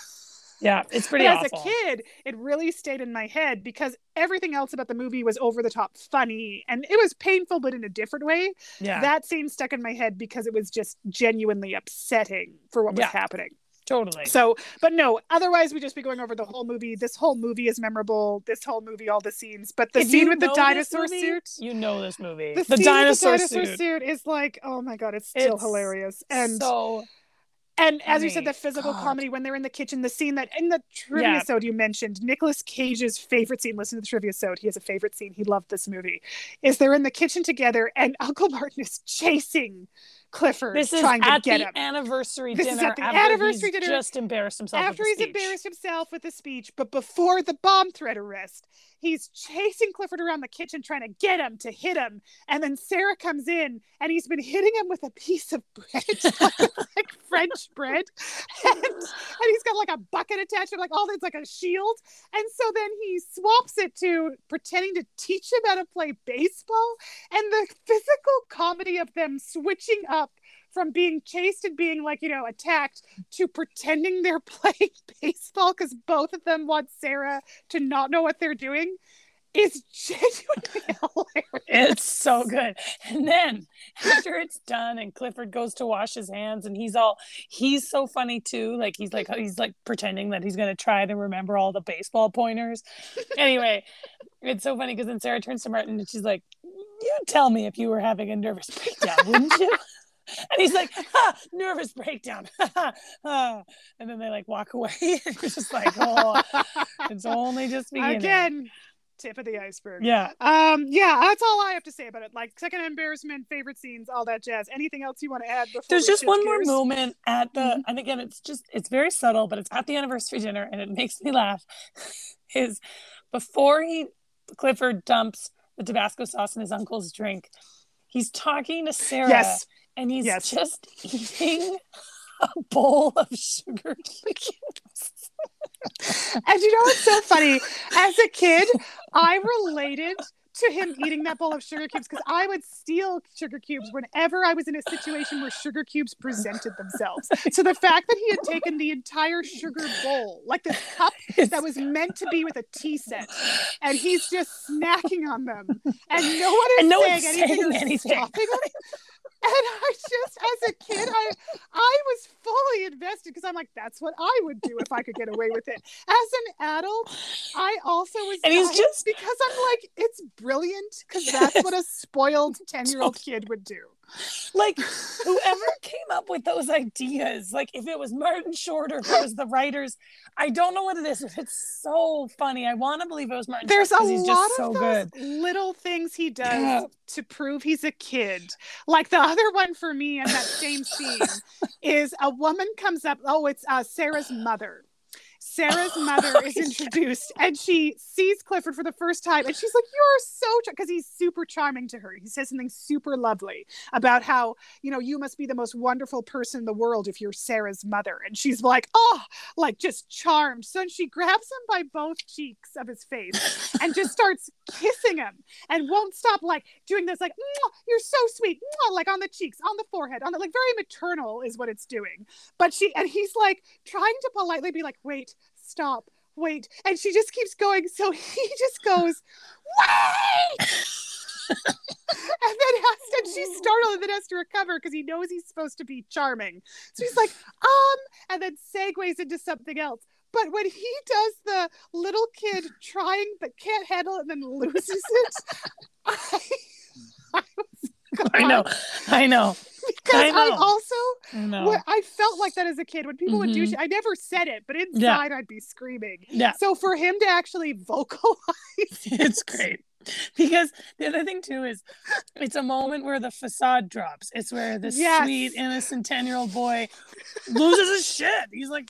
Yeah, it's pretty but awful. as a kid, it really stayed in my head because everything else about the movie was over the top funny and it was painful, but in a different way. yeah, That scene stuck in my head because it was just genuinely upsetting for what was Yeah. happening. totally. So, but no, otherwise we'd just be going over the whole movie. This whole movie is memorable. This whole movie, all the scenes. But the If scene with the dinosaur movie, suit. You know this movie. The, The, dinosaur, the dinosaur suit. suit. is like, oh my god, it's still It's hilarious. And so and as you said, the physical God. comedy when they're in the kitchen, the scene that in the trivia Yeah. episode you mentioned, Nicolas Cage's favorite scene. Listen to the trivia episode. He has a favorite scene. He loved this movie. Is they're in the kitchen together and Uncle Martin is chasing Clifford, this is trying to at get the him. anniversary This is at the anniversary dinner Just embarrassed himself. after with he's speech. embarrassed himself with the speech, but before the bomb threat arrest, he's chasing Clifford around the kitchen trying to get him to hit him. And then Sarah comes in and he's been hitting him with a piece of bread, like French bread. And, and he's got like a bucket attached to like all that's like a shield. And so then he swaps it to pretending to teach him how to play baseball. And the physical comedy of them switching up from being chased and being like, you know, attacked to pretending they're playing baseball because both of them want Sarah to not know what they're doing is genuinely hilarious. It's so good. And then after it's done and Clifford goes to wash his hands and he's all he's so funny too. Like he's like he's like pretending that he's gonna try to remember all the baseball pointers. Anyway, it's so funny because then Sarah turns to Martin and she's like, You tell me if you were having a nervous breakdown, wouldn't you? And he's like, ha, nervous breakdown. And then they like walk away. and you're just like, oh, it's only just beginning. Again, tip of the iceberg. Yeah. Um, yeah, that's all I have to say about it. Like second embarrassment, favorite scenes, all that jazz. Anything else you want to add before There's just one more moment at the, Mhm. and again, it's just, it's very subtle, but it's at the anniversary dinner and it makes me laugh. Is before he, Clifford dumps the Tabasco sauce in his uncle's drink, he's talking to Sarah Yes. And he's Yes. just eating a bowl of sugar cubes. And you know what's so funny? As a kid, I related to him eating that bowl of sugar cubes because I would steal sugar cubes whenever I was in a situation where sugar cubes presented themselves. So the fact that he had taken the entire sugar bowl, like this cup that was meant to be with a tea set, and he's just snacking on them, and no one is And no saying anything anything. And I just, as a kid, I I was fully invested because I'm like, that's what I would do if I could get away with it. As an adult, I also was And he's just- because I'm like, it's brilliant because that's what a spoiled 10 year old kid would do. Like whoever came up with those ideas like if it was martin short or if it was the writers i don't know what it is but it's so funny i want to believe it was martin There's a he's lot just so of good those little things he does Yeah. to prove he's a kid. Like the other one for me in that same scene is a woman comes up. Oh, it's uh, Sarah's mother. Sarah's oh mother is introduced and she sees Clifford for the first time and she's like, You're so because he's super charming to her. He says something super lovely about how, you know, you must be the most wonderful person in the world if you're Sarah's mother. And she's like, Oh, like just charmed. So she grabs him by both cheeks of his face and just starts kissing him and won't stop like doing this like you're so sweet Mwah," like on the cheeks on the forehead on the like very maternal is what it's doing but she and he's like trying to politely be like wait stop wait. And she just keeps going so he just goes wait! And then has to, and she's startled and then has to recover because he knows he's supposed to be charming. So he's like um and then segues into something else. But when he does the little kid trying but can't handle it and then loses it, I, I was i know i know because I know. also i what I felt like that as a kid when people would do Mhm. I never said it, but inside I'd be screaming. yeah So for him to actually vocalize, it's great because the other thing too is it's a moment where the facade drops it's where this Yes. sweet innocent 10 year old boy loses his shit he's like.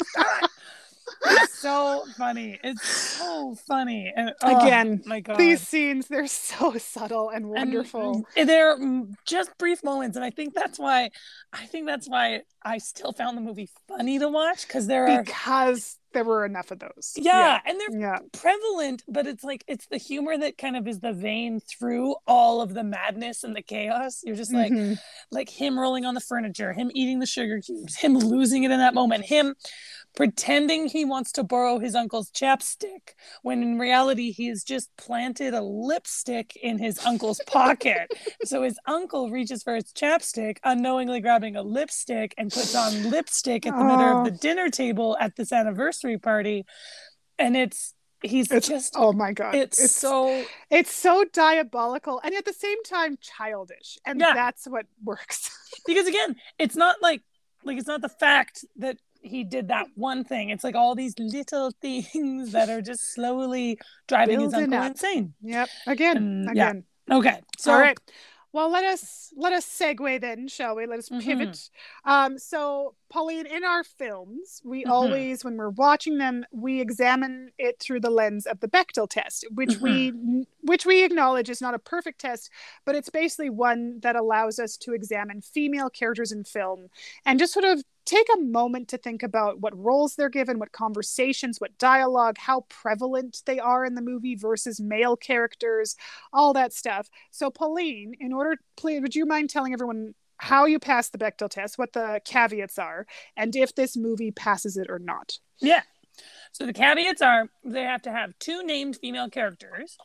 It's so funny it's so funny and oh, Again, my god these scenes they're so subtle and And, wonderful. mm, they're mm, just brief moments and i think that's why i think that's why i still found the movie funny to watch because there are because there were enough of those. yeah, and they're Yeah. prevalent but it's like it's the humor that kind of is the vein through all of the madness and the chaos you're just like Mhm. like him rolling on the furniture him eating the sugar cubes him losing it in that moment him pretending he wants to borrow his uncle's chapstick when in reality he has just planted a lipstick in his uncle's pocket. so his uncle reaches for his chapstick, unknowingly grabbing a lipstick and puts on lipstick at the oh. middle of the oh. dinner table at this anniversary party. And it's he's it's, just oh my god it's, it's, so it's so diabolical and at the same time childish and yeah. that's what works because again it's not like like it's not the fact that he did that one thing it's like all these little things that are just slowly driving Building his uncle up. insane yep again and, again yeah. okay so all right well, let us let us segue then, shall we? Let us pivot. Mm-hmm. Um, so, Pauline, in our films, we mm-hmm. always, when we're watching them, we examine it through the lens of the Bechdel test, which mm-hmm. we which we acknowledge is not a perfect test, but it's basically one that allows us to examine female characters in film and just sort of take a moment to think about what roles they're given, what conversations, what dialogue, how prevalent they are in the movie versus male characters, all that stuff. So, Pauline, in order, please, would you mind telling everyone how you pass the Bechdel test, what the caveats are, and if this movie passes it or not? Yeah. So the caveats are they have to have two named female characters.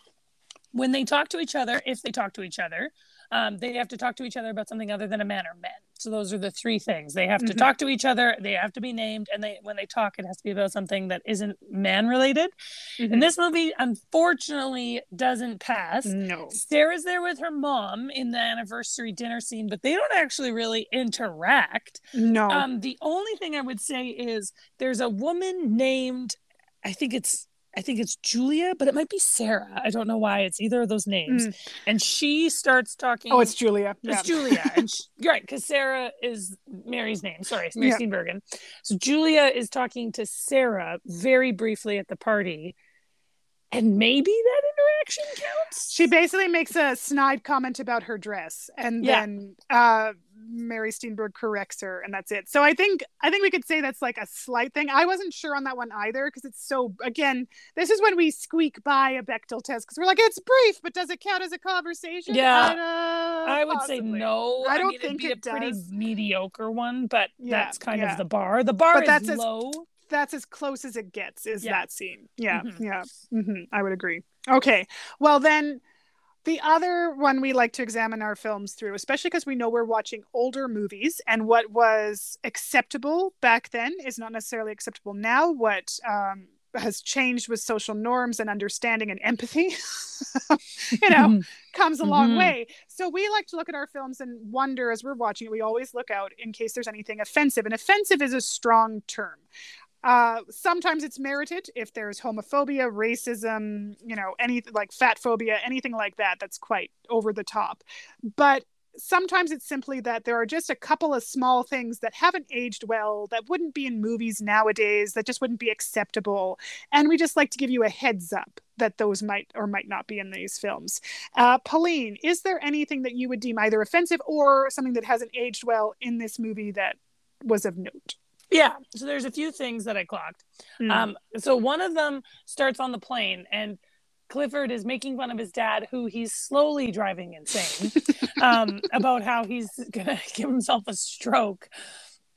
When they talk to each other, if they talk to each other, um, they have to talk to each other about something other than a man or men. So those are the three things. They have to mm-hmm. talk to each other. They have to be named, and they when they talk, it has to be about something that isn't man related. Mm-hmm. And this movie, unfortunately, doesn't pass. No, Sarah's there with her mom in the anniversary dinner scene, but they don't actually really interact. No. Um, the only thing I would say is there's a woman named, I think it's I think it's Julia, but it might be Sarah. I don't know why it's either of those names. Mm. And she starts talking. Oh, it's Julia. It's yeah. Julia. and she, right, because Sarah is Mary's name. Sorry, Mary yeah. Steenburgen. So Julia is talking to Sarah very briefly at the party. And maybe that interaction counts. She basically makes a snide comment about her dress. And yeah. then uh Mary Steenburgen corrects her, and that's it. So I think I think we could say that's like a slight thing. I wasn't sure on that one either because it's so. Again, this is when we squeak by a Bechdel test because we're like, it's brief, but does it count as a conversation? Yeah, uh, I would possibly. say no. I don't I mean, think it a does. pretty mediocre one, but yeah, that's kind yeah. of the bar. The bar but is that's low. As, that's as close as it gets. Is yeah. that scene? Yeah, mm-hmm. yeah. Mm-hmm. I would agree. Okay, well then the other one we like to examine our films through, especially because we know we're watching older movies and what was acceptable back then is not necessarily acceptable now. What um, has changed with social norms and understanding and empathy, you know, mm-hmm. comes a long mm-hmm. way. So we like to look at our films and wonder as we're watching it, we always look out in case there's anything offensive. And offensive is a strong term. Uh, sometimes it's merited if there's homophobia, racism, you know, anything like fat phobia, anything like that, that's quite over the top. But sometimes it's simply that there are just a couple of small things that haven't aged well, that wouldn't be in movies nowadays, that just wouldn't be acceptable. And we just like to give you a heads up that those might or might not be in these films. Uh, Pauline, is there anything that you would deem either offensive or something that hasn't aged well in this movie that was of note? Yeah. So there's a few things that I clocked. Mm. Um, so one of them starts on the plane and Clifford is making fun of his dad, who he's slowly driving insane, um, about how he's gonna give himself a stroke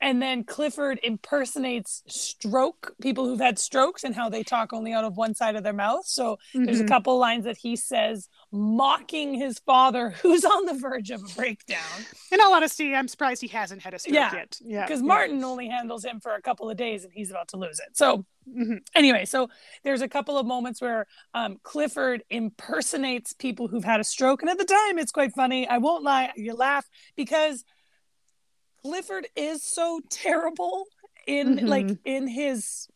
and then Clifford impersonates stroke people who've had strokes and how they talk only out of one side of their mouth. So mm-hmm. there's a mm-hmm. couple lines that he says mocking his father who's on the verge of a breakdown. In all honesty, I'm surprised he hasn't had a stroke yeah, yet. Yeah. Because Martin only handles him for a couple of days and he's about to lose it. So mm-hmm. anyway, so there's a couple of moments where um, Clifford impersonates people who've had a stroke. And at the time it's quite funny. I won't lie, you laugh because Clifford is so terrible in mm-hmm. like in his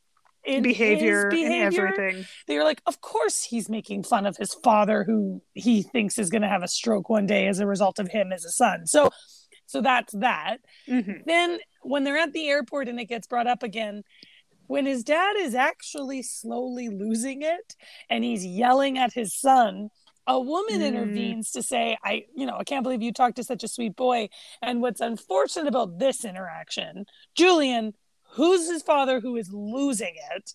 in behavior, his behavior and everything. They're like, of course he's making fun of his father, who he thinks is going to have a stroke one day as a result of him as a son. So, so that's that. Mm-hmm. Then when they're at the airport and it gets brought up again, when his dad is actually slowly losing it and he's yelling at his son a woman mm. intervenes to say i you know i can't believe you talked to such a sweet boy and what's unfortunate about this interaction julian who's his father who is losing it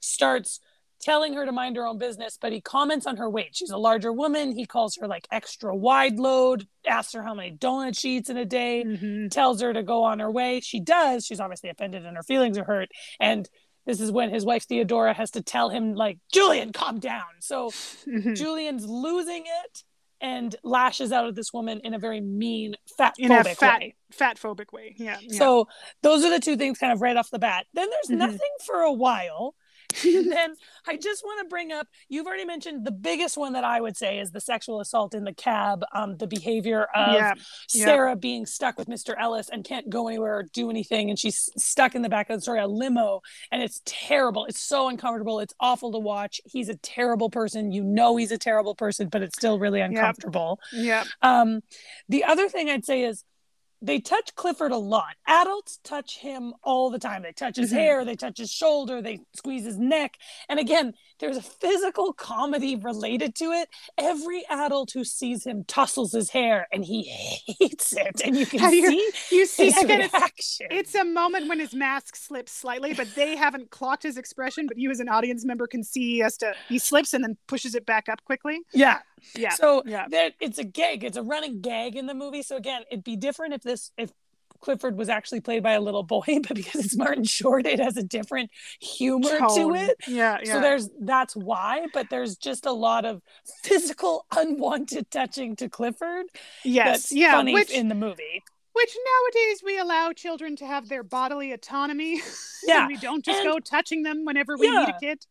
starts telling her to mind her own business, but he comments on her weight. She's a larger woman. He calls her like extra wide load, asks her how many donuts she eats in a day, Mhm. tells her to go on her way. She does. She's obviously offended and her feelings are hurt. And this is when his wife Theodora has to tell him, like, Julian, calm down. So Mhm. Julian's losing it and lashes out at this woman in a very mean, fat in a phobic fat way. fat phobic way. Yeah. yeah. So those are the two things kind of right off the bat. Then there's Mhm. nothing for a while. and then I just want to bring up you've already mentioned the biggest one that I would say is the sexual assault in the cab, um, the behavior of yeah. yeah. Sarah being stuck with Mr. Ellis and can't go anywhere or do anything. And she's stuck in the back of the story, a limo. And it's terrible. It's so uncomfortable. It's awful to watch. He's a terrible person. You know he's a terrible person, but it's still really uncomfortable. Yeah. Um, the other thing I'd say is they touch Clifford a lot. Adults touch him all the time. They touch his Mhm. hair, they touch his shoulder, they squeeze his neck. And again, there's a physical comedy related to it. Every adult who sees him tussles his hair and he hates it. And you can see You see, his again, it's, reaction. it's a moment when his mask slips slightly, but they haven't clocked his expression. But you, as an audience member, can see has to. He slips and then pushes it back up quickly. yeah. Yeah. So yeah. that it's a gag. It's a running gag in the movie. So again, it'd be different if this if Clifford was actually played by a little boy, but because it's Martin Short, it has a different humor to it. Yeah. Yeah. So there's that's why, but there's just a lot of physical unwanted touching to Clifford yes. that's Yeah. funny Which in the movie. which nowadays we allow children to have their bodily autonomy. Yeah. and we don't just And- go touching them whenever we Yeah. a kid.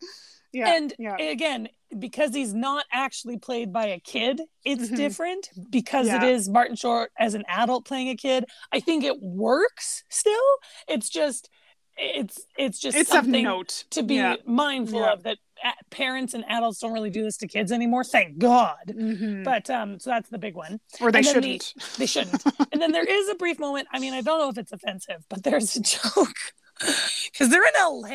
Yeah. And yeah. again, because he's not actually played by a kid, it's Mhm. different because it Yeah. is Martin Short as an adult playing a kid. I think it works still. It's just it's it's just it's something note to be Yeah. mindful Yeah. of that parents and adults don't really do this to kids anymore thank god Mhm. but um so that's the big one or they and then the- shouldn't. they shouldn't and then there is a brief moment i mean i don't know if it's offensive but there's a joke because they're in la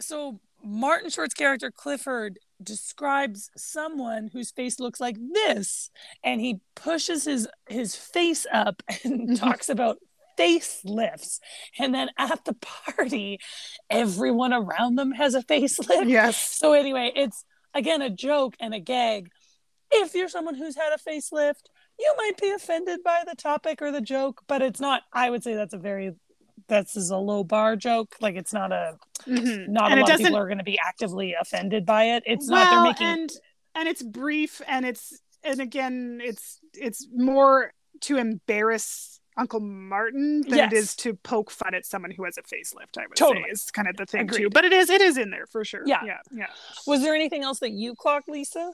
so martin short's character clifford describes someone whose face looks like this and he pushes his his face up and Mhm. talks about facelifts and then at the party everyone around them has a facelift yes. so anyway, it's again a joke and a gag. If you're someone who's had a facelift, you might be offended by the topic or the joke, but it's not. I would say that's a very that's is a low bar joke. Like it's not a Mhm. not And a lot of people are going to be actively offended by it. It's not they're Well, making and and it's brief and it's and again it's it's more to embarrass Uncle Martin than Yes. it is to poke fun at someone who has a facelift. I would Totally. say is kind of the thing too. But it is it is in there for sure. Yeah. yeah, yeah. Was there anything else that you clocked, Lisa?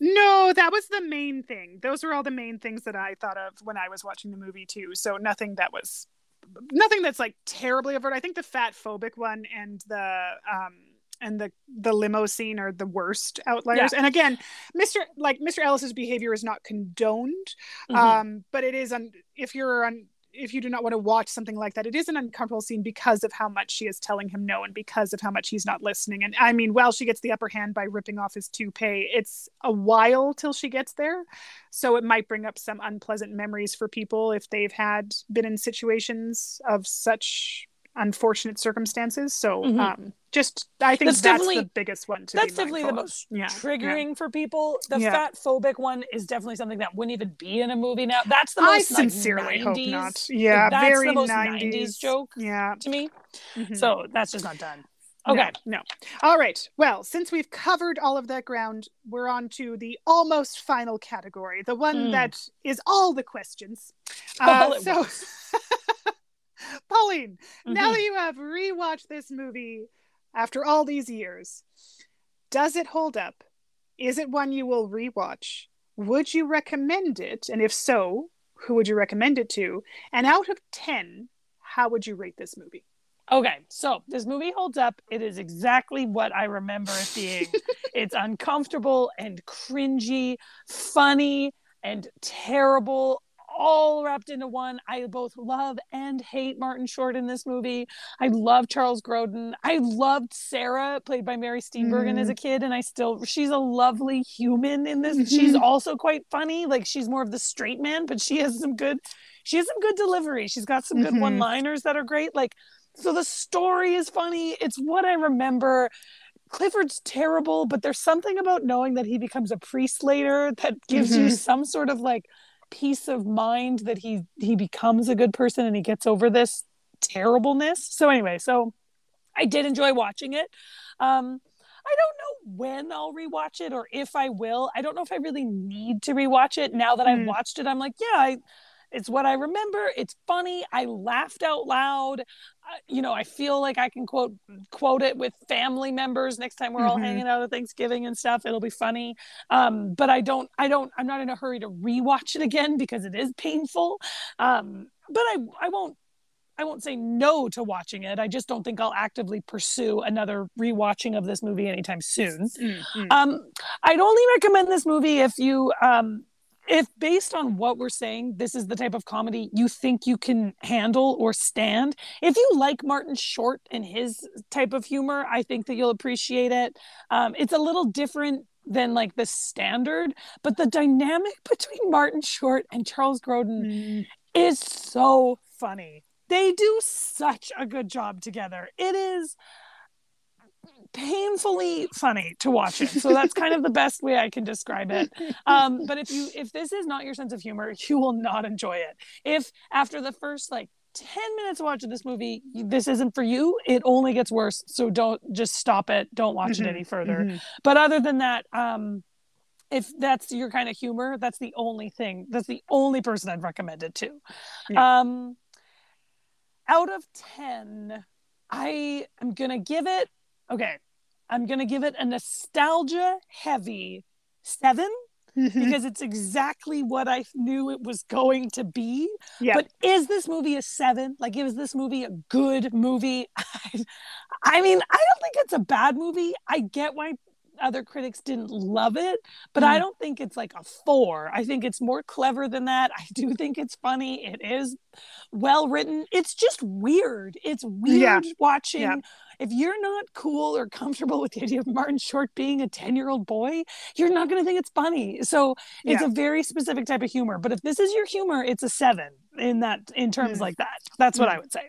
No, that was the main thing. Those were all the main things that I thought of when I was watching the movie too. So nothing that was nothing that's like terribly overt. I think the fat phobic one and the um and the the limo scene are the worst outliers. And again, Mr. like Mr. Ellis's behavior is not condoned. Mhm. Um, but it is un- if you're on if you do not want to watch something like that, it is an uncomfortable scene because of how much she is telling him no and because of how much he's not listening. And I mean, while she gets the upper hand by ripping off his toupee, it's a while till she gets there. So it might bring up some unpleasant memories for people if they've had been in situations of such unfortunate circumstances. So Mhm. um just I think That's that's, the biggest one to that's definitely the most yeah, triggering for people. The Yeah. fat phobic one is definitely something that wouldn't even be in a movie now. That's the I most like, sincerely hope not. Yeah, that's very the most 90s, 90s joke. Yeah. to me. Mhm. So that's just not done. Okay. No, All right. Well, since we've covered all of that ground, we're on to the almost final category, the one Mm. that is all the questions. Uh, so, Pauline, now Mhm. that you have rewatched this movie after all these years, does it hold up? Is it one you will rewatch? Would you recommend it? And if so, who would you recommend it to? And out of 10, how would you rate this movie? Okay, so this movie holds up. It is exactly what I remember it being. it's uncomfortable and cringy, funny and terrible, all wrapped into one. I both love and hate Martin Short in this movie. I love Charles Grodin. I loved Sarah, played by Mary Steenburgen as a kid, and I still she's a lovely human in this. She's also quite funny. Like she's more of the straight man, but she has some good she has some good delivery. She's got some good Mhm. one-liners that are great. Like so the story is funny. It's what I remember. Clifford's terrible, but there's something about knowing that he becomes a priest later that gives you Mhm. some sort of like peace of mind that he he becomes a good person and he gets over this terribleness. So anyway, so I did enjoy watching it. Um I don't know when I'll rewatch it or if I will. I don't know if I really need to rewatch it now that I've Mm. watched it. I'm like, yeah, I, it's what I remember. It's funny. I laughed out loud. Uh, you know, I feel like I can quote quote it with family members next time we're all Mhm. hanging out at Thanksgiving and stuff. It'll be funny. Um, but I don't, I don't, I'm not in a hurry to rewatch it again because it is painful. Um, but I, I won't I won't say no to watching it. I just don't think I'll actively pursue another rewatching of this movie anytime soon. Mm, mm. Um, I'd only recommend this movie if you, um, if based on what we're saying, this is the type of comedy you think you can handle or stand. If you like Martin Short and his type of humor, I think that you'll appreciate it. Um, it's a little different than like the standard, but the dynamic between Martin Short and Charles Grodin Mm. is so funny. They do such a good job together. It is painfully funny to watch it. So that's kind of the best way I can describe it. Um, but if you if this is not your sense of humor, you will not enjoy it. If after the first like 10 minutes of watching this movie, this isn't for you, it only gets worse. So don't just stop it. Don't watch Mhm, it any further. mhm. But other than that, um, if that's your kind of humor, that's the only thing. That's the only person I'd recommend it to. Yeah. Um, out of ten, I am gonna give it. Okay, I'm gonna give it a nostalgia heavy seven Mhm. because it's exactly what I knew it was going to be. Yeah. But is this movie a seven? Like, is this movie a good movie? I mean, I don't think it's a bad movie. I get why other critics didn't love it, but I Mm. don't think it's like a four. I think it's more clever than that. I do think it's funny. It is well written. It's just weird. It's weird watching. Yeah. If you're not cool or comfortable with the idea of Martin Short being a 10 year old boy, you're not going to think it's funny. So it's Yeah. a very specific type of humor. But if this is your humor, it's a seven in that in terms Mm. like that. That's what Mm. I would say.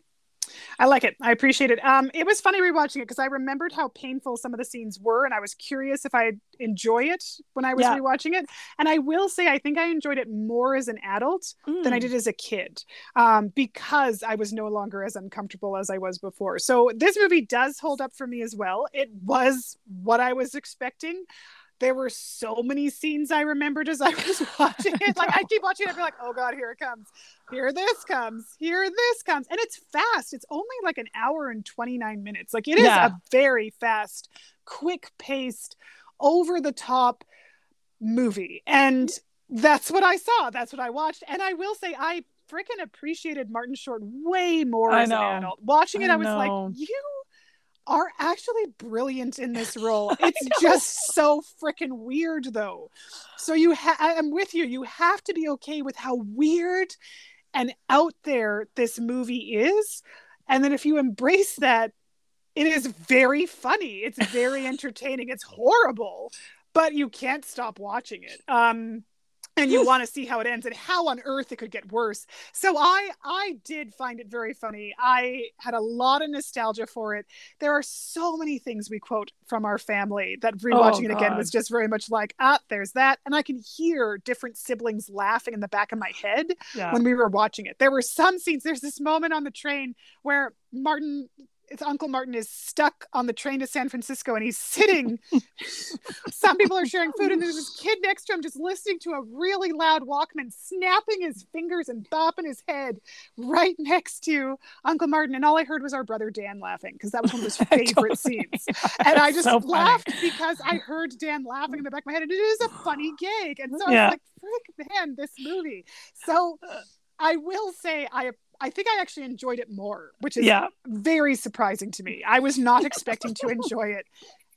I like it. I appreciate it. Um, it was funny rewatching it because I remembered how painful some of the scenes were, and I was curious if I'd enjoy it when I was Yeah. rewatching it. And I will say, I think I enjoyed it more as an adult than I Mm. did as a kid, um, because I was no longer as uncomfortable as I was before. So this movie does hold up for me as well. It was what I was expecting. There were so many scenes I remembered as I was watching it. Like I keep watching it, I'm like, oh god, here it comes. Here this comes. Here this comes. And it's fast. It's only like an hour and 29 minutes. Like it is Yeah. a very fast, quick paced, over the top movie. And that's what I saw. That's what I watched. And I will say, I freaking appreciated Martin Short way more I as know. an adult. Watching it, I I, was know. like, you are actually brilliant in this role. It's just so freaking weird, though. So you, ha- I'm with you. You have to be okay with how weird and out there this movie is, and then if you embrace that, it is very funny. It's very entertaining. It's horrible, but you can't stop watching it. Um, and you want to see how it ends and how on earth it could get worse. So I I did find it very funny. I had a lot of nostalgia for it. There are so many things we quote from our family that rewatching it again was just very much like, ah, there's that. And I can hear different siblings laughing in the back of my head Yeah. when we were watching it. There were some scenes. There's this moment on the train where Martin, it's Uncle Martin, is stuck on the train to San Francisco, and he's sitting. some people are sharing food, and there's this kid next to him just listening to a really loud Walkman, snapping his fingers and bopping his head right next to Uncle Martin. And all I heard was our brother Dan laughing because that was one of his favorite Totally. scenes. And I just So funny. laughed because I heard Dan laughing in the back of my head, and it is a funny gag. And so I Yeah. was like, frick, man, this movie. So uh, I will say I I think I actually enjoyed it more, which is Yeah. very surprising to me. I was not expecting to enjoy it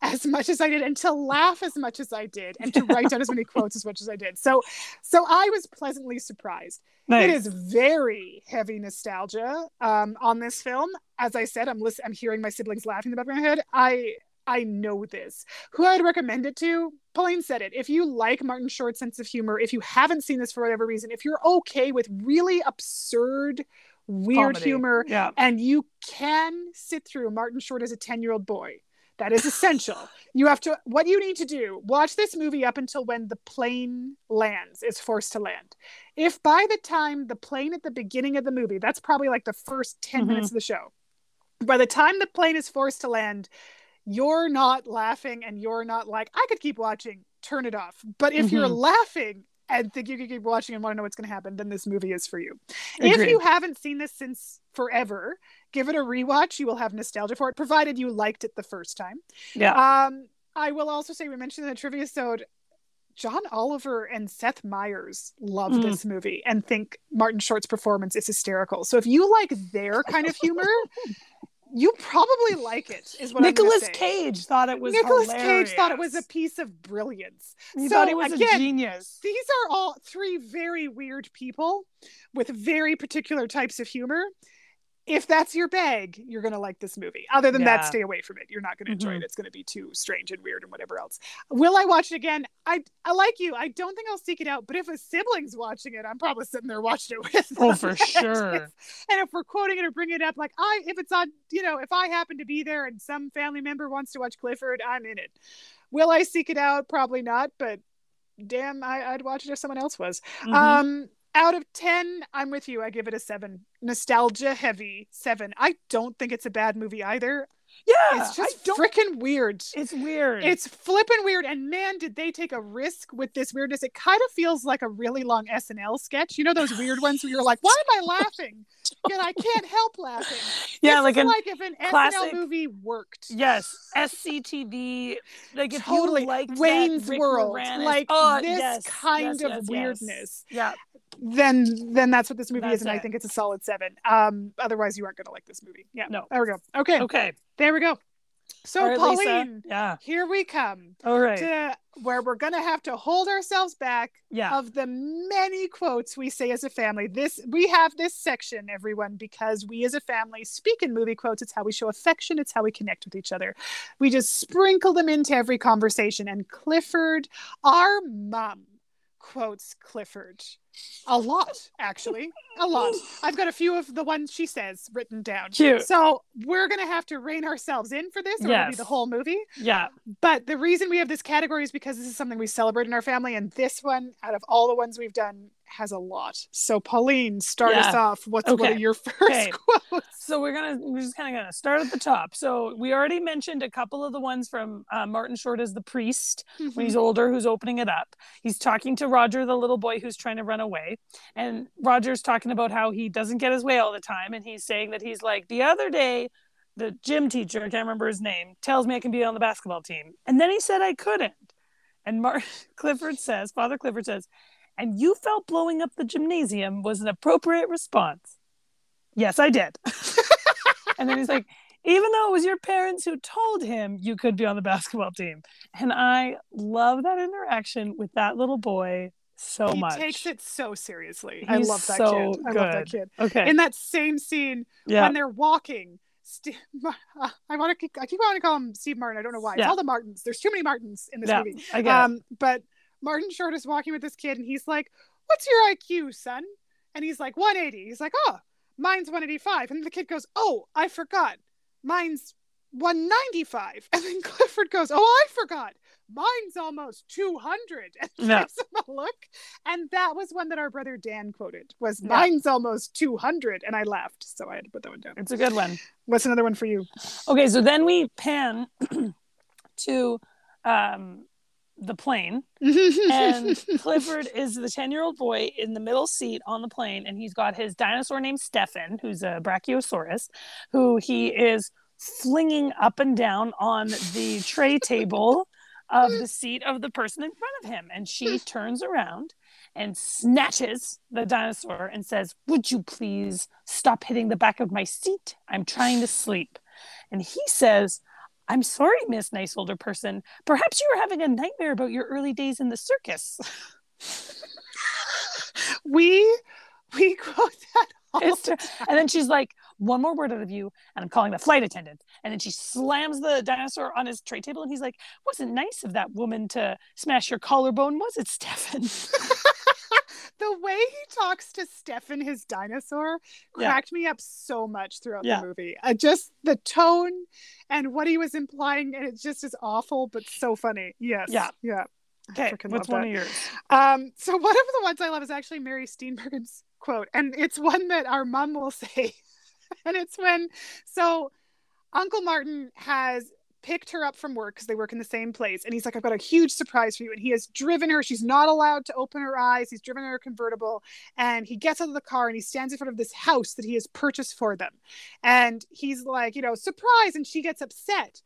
as much as I did and to laugh as much as I did and to write down as many quotes as much as I did. So so I was pleasantly surprised. Nice. It is very heavy nostalgia um, on this film. As I said, I'm listen- I'm hearing my siblings laughing in the back of my head. I I know this. Who I'd recommend it to? Pauline said it. If you like Martin Short's sense of humor, if you haven't seen this for whatever reason, if you're okay with really absurd, weird Comedy. humor, Yeah. and you can sit through Martin Short as a 10 year old boy, That is essential. You have to, what you need to do, watch this movie up until when the plane lands, is forced to land. If by the time the plane at the beginning of the movie, that's probably like the first 10 Mhm. minutes of the show, by the time the plane is forced to land, you're not laughing and you're not like, I could keep watching, turn it off. But if you're Mhm. laughing, and think you can keep watching and want to know what's going to happen, then this movie is for you. If you haven't seen this since forever, give it a rewatch. You will have nostalgia for it, provided you liked it the first time. yeah. Um, I will also say we mentioned in the trivia episode, John Oliver and Seth Meyers love Mm. this movie and think Martin Short's performance is hysterical. So if you like their kind of humor, you probably like it. Is what Nicolas I'm gonna say. Cage thought it was Nicolas hilarious. Cage thought it was a piece of brilliance. He so thought he was a genius. these are all three very weird people with very particular types of humor. If that's your bag, you're going to like this movie. Other than that, stay away from it. You're not going to enjoy Mhm. it. It's going to be too strange and weird and whatever else. Will I watch it again? I I like you. I don't think I'll seek it out. But if a sibling's watching it, I'm probably sitting there watching it with. Oh, for sure. And if we're quoting it or bringing it up, like I, if it's on, you know, if I happen to be there and some family member wants to watch Clifford, I'm in it. Will I seek it out? Probably not. But damn, I, I'd watch it if someone else was. Mhm. Um, out of 10, I'm with you. I give it a seven. Nostalgia heavy seven. I don't think it's a bad movie either. yeah, It's just freaking weird. It's weird. It's flipping weird. And man, did they take a risk with this weirdness. It kind of feels like a really long SNL sketch. You know, those weird ones where you're like, why am I laughing? Yet I can't help laughing. yeah, This like an like if an classic- SNL movie worked. yes, SCTV. Like if totally. you like Wayne's World. Like oh, this yes, kind yes, of yes. weirdness. Yeah, then then that's what this movie That's is, and I think it's a solid seven. Um, otherwise you aren't gonna like this movie. Yeah. No. There we go. Okay. okay. There we go. So right, Lisa. Pauline, Yeah. here we come All right. to where we're gonna have to hold ourselves back Yeah. of the many quotes we say as a family. This we have this section, everyone, because we as a family speak in movie quotes. It's how we show affection. It's how we connect with each other. We just sprinkle them into every conversation. And Clifford, our mom, quotes Clifford a lot, actually, a lot. I've got a few of the ones she says written down. Cute. So we're gonna have to rein ourselves in for this, or it'll be the whole movie. Yeah. But the reason we have this category is because this is something we celebrate in our family, and this one, out of all the ones we've done, has a lot. So, Pauline, start us off. What's one Okay. of your first Okay. quotes? So we're gonna we're just kind of gonna start at the top. So we already mentioned a couple of the ones from uh, Martin Short as the priest when he's older, who's opening it up. He's talking to Roger, the little boy who's trying to run away, and Roger's talking about how he doesn't get his way all the time, and he's saying that he's like the other day. The gym teacher, I can't remember his name, tells me I can be on the basketball team. And then he said I couldn't. And Mark Clifford says, Father Clifford says, and you felt blowing up the gymnasium was an appropriate response. Yes, I did. and then he's like, even though it was your parents who told him you could be on the basketball team. And I love that interaction with that little boy so he much. He takes it so seriously. I love that so kid. I love that kid. Okay. In that same scene, yeah. when they're walking, Steve, I want to keep, I keep wanting to call him Steve Martin. I don't know why. It's all the Martins. There's too many Martins in this yeah. movie. I get it. Um, but Martin Short is walking with this kid, and he's like, "What's your IQ, son?" And he's like, "180." He's like, "Oh, mine's 185." And the kid goes, "Oh, I forgot. Mine's 195." And then Clifford goes, "Oh, I forgot. Mine's almost 200." And gives him a look. And that was one that our brother Dan quoted. Was Yeah. mine's almost 200, and I laughed, so I had to put that one down. It's a good one. What's another one for you? Okay, so then we pan to um, the plane, and Clifford is the 10 year old boy in the middle seat on the plane, and he's got his dinosaur named Stefan, who's a Brachiosaurus, who he is flinging up and down on the tray table of the seat of the person in front of him. And she turns around and snatches the dinosaur and says, Would you please stop hitting the back of my seat? I'm trying to sleep. And he says, I'm sorry, Miss Nice Older Person. Perhaps you were having a nightmare about your early days in the circus. we we quote that all and then she's like, one more word out of you, and I'm calling the flight attendant. And then she slams the dinosaur on his tray table, and he's like, wasn't nice of that woman to smash your collarbone, was it, Stefan? the way he talks to Stefan, his dinosaur, Yeah. cracked me up so much throughout Yeah. the movie. Uh, just the tone and what he was implying, and it just is awful, but so funny. Yes. Yeah. Yeah. Okay, what's one that. of yours? Um, so one of the ones I love is actually Mary Steenburgen's quote, and it's one that our mom will say, and it's when so Uncle Martin has picked her up from work because they work in the same place, and he's like, "I've got a huge surprise for you," and he has driven her. She's not allowed to open her eyes. He's driven her convertible, and he gets out of the car and he stands in front of this house that he has purchased for them, and he's like, you know, surprise, and she gets upset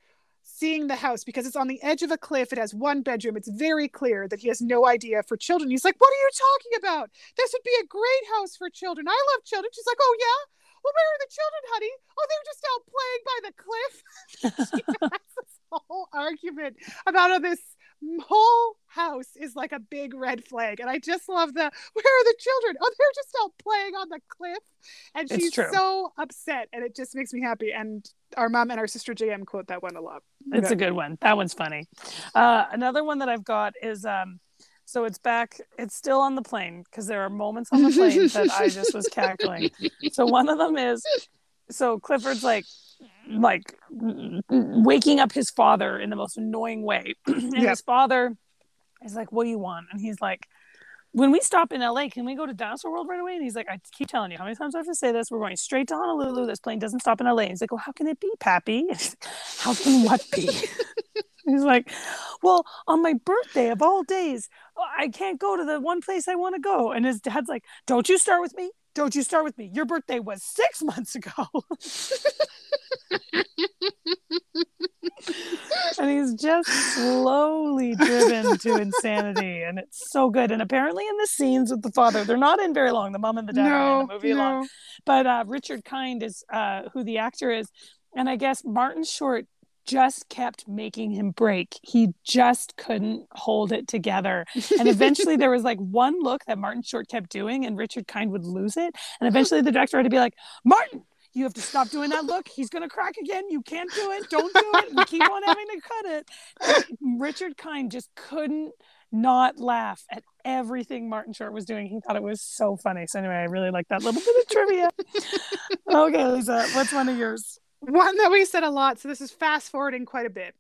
seeing the house because it's on the edge of a cliff. It has one bedroom. It's very clear that he has no idea for children. He's like, What are you talking about? This would be a great house for children. I love children. She's like, Oh, yeah? Well, where are the children, honey? Oh, they're just out playing by the cliff. she has this whole argument about how this whole house is like a big red flag. And I just love the where are the children? Oh, they're just out playing on the cliff. And she's so upset. And it just makes me happy. And our mom and our sister JM quote that one a lot. It's Okay. a good one. That one's funny. Uh, another one that I've got is um, so it's back. It's still on the plane because there are moments on the plane that I just was cackling. So one of them is so Clifford's like like waking up his father in the most annoying way, and Yep. his father is like, "What do you want?" And he's like. When we stop in LA, can we go to Dinosaur World right away? And he's like, I keep telling you, how many times I have to say this? We're going straight to Honolulu. This plane doesn't stop in LA. And he's like, Well, how can it be, Pappy? Like, How can what be? He's like, Well, on my birthday of all days, I can't go to the one place I want to go. And his dad's like, Don't you start with me. Don't you start with me. Your birthday was six months ago. and he's just slowly driven to insanity. And it's so good. And apparently, in the scenes with the father, they're not in very long. The mom and the dad are in the movie long but uh, Richard Kind is uh, who the actor is, and I guess Martin Short just kept making him break. He just couldn't hold it together, and eventually there was like one look that Martin Short kept doing, and Richard Kind would lose it, and eventually the director had to be like, Martin. You have to stop doing that look. He's gonna crack again. You can't do it. Don't do it. Keep on having to cut it. Richard Kind just couldn't not laugh at everything Martin Short was doing. He thought it was so funny. So anyway, I really like that little bit of trivia. okay, Lisa, what's one of yours? One that we said a lot. So this is fast forwarding quite a bit,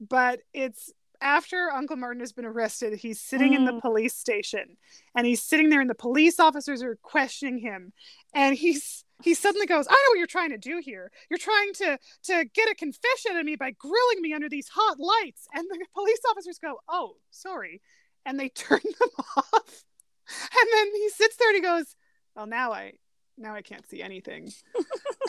but it's after Uncle Martin has been arrested. He's sitting in the Mm. police station, and he's sitting there, and the police officers are questioning him, and he's he suddenly goes, "I know what you're trying to do here. You're trying to to get a confession of me by grilling me under these hot lights." And the police officers go, "Oh, sorry," and they turn them off. And then he sits there and he goes, "Well, now I now I can't see anything."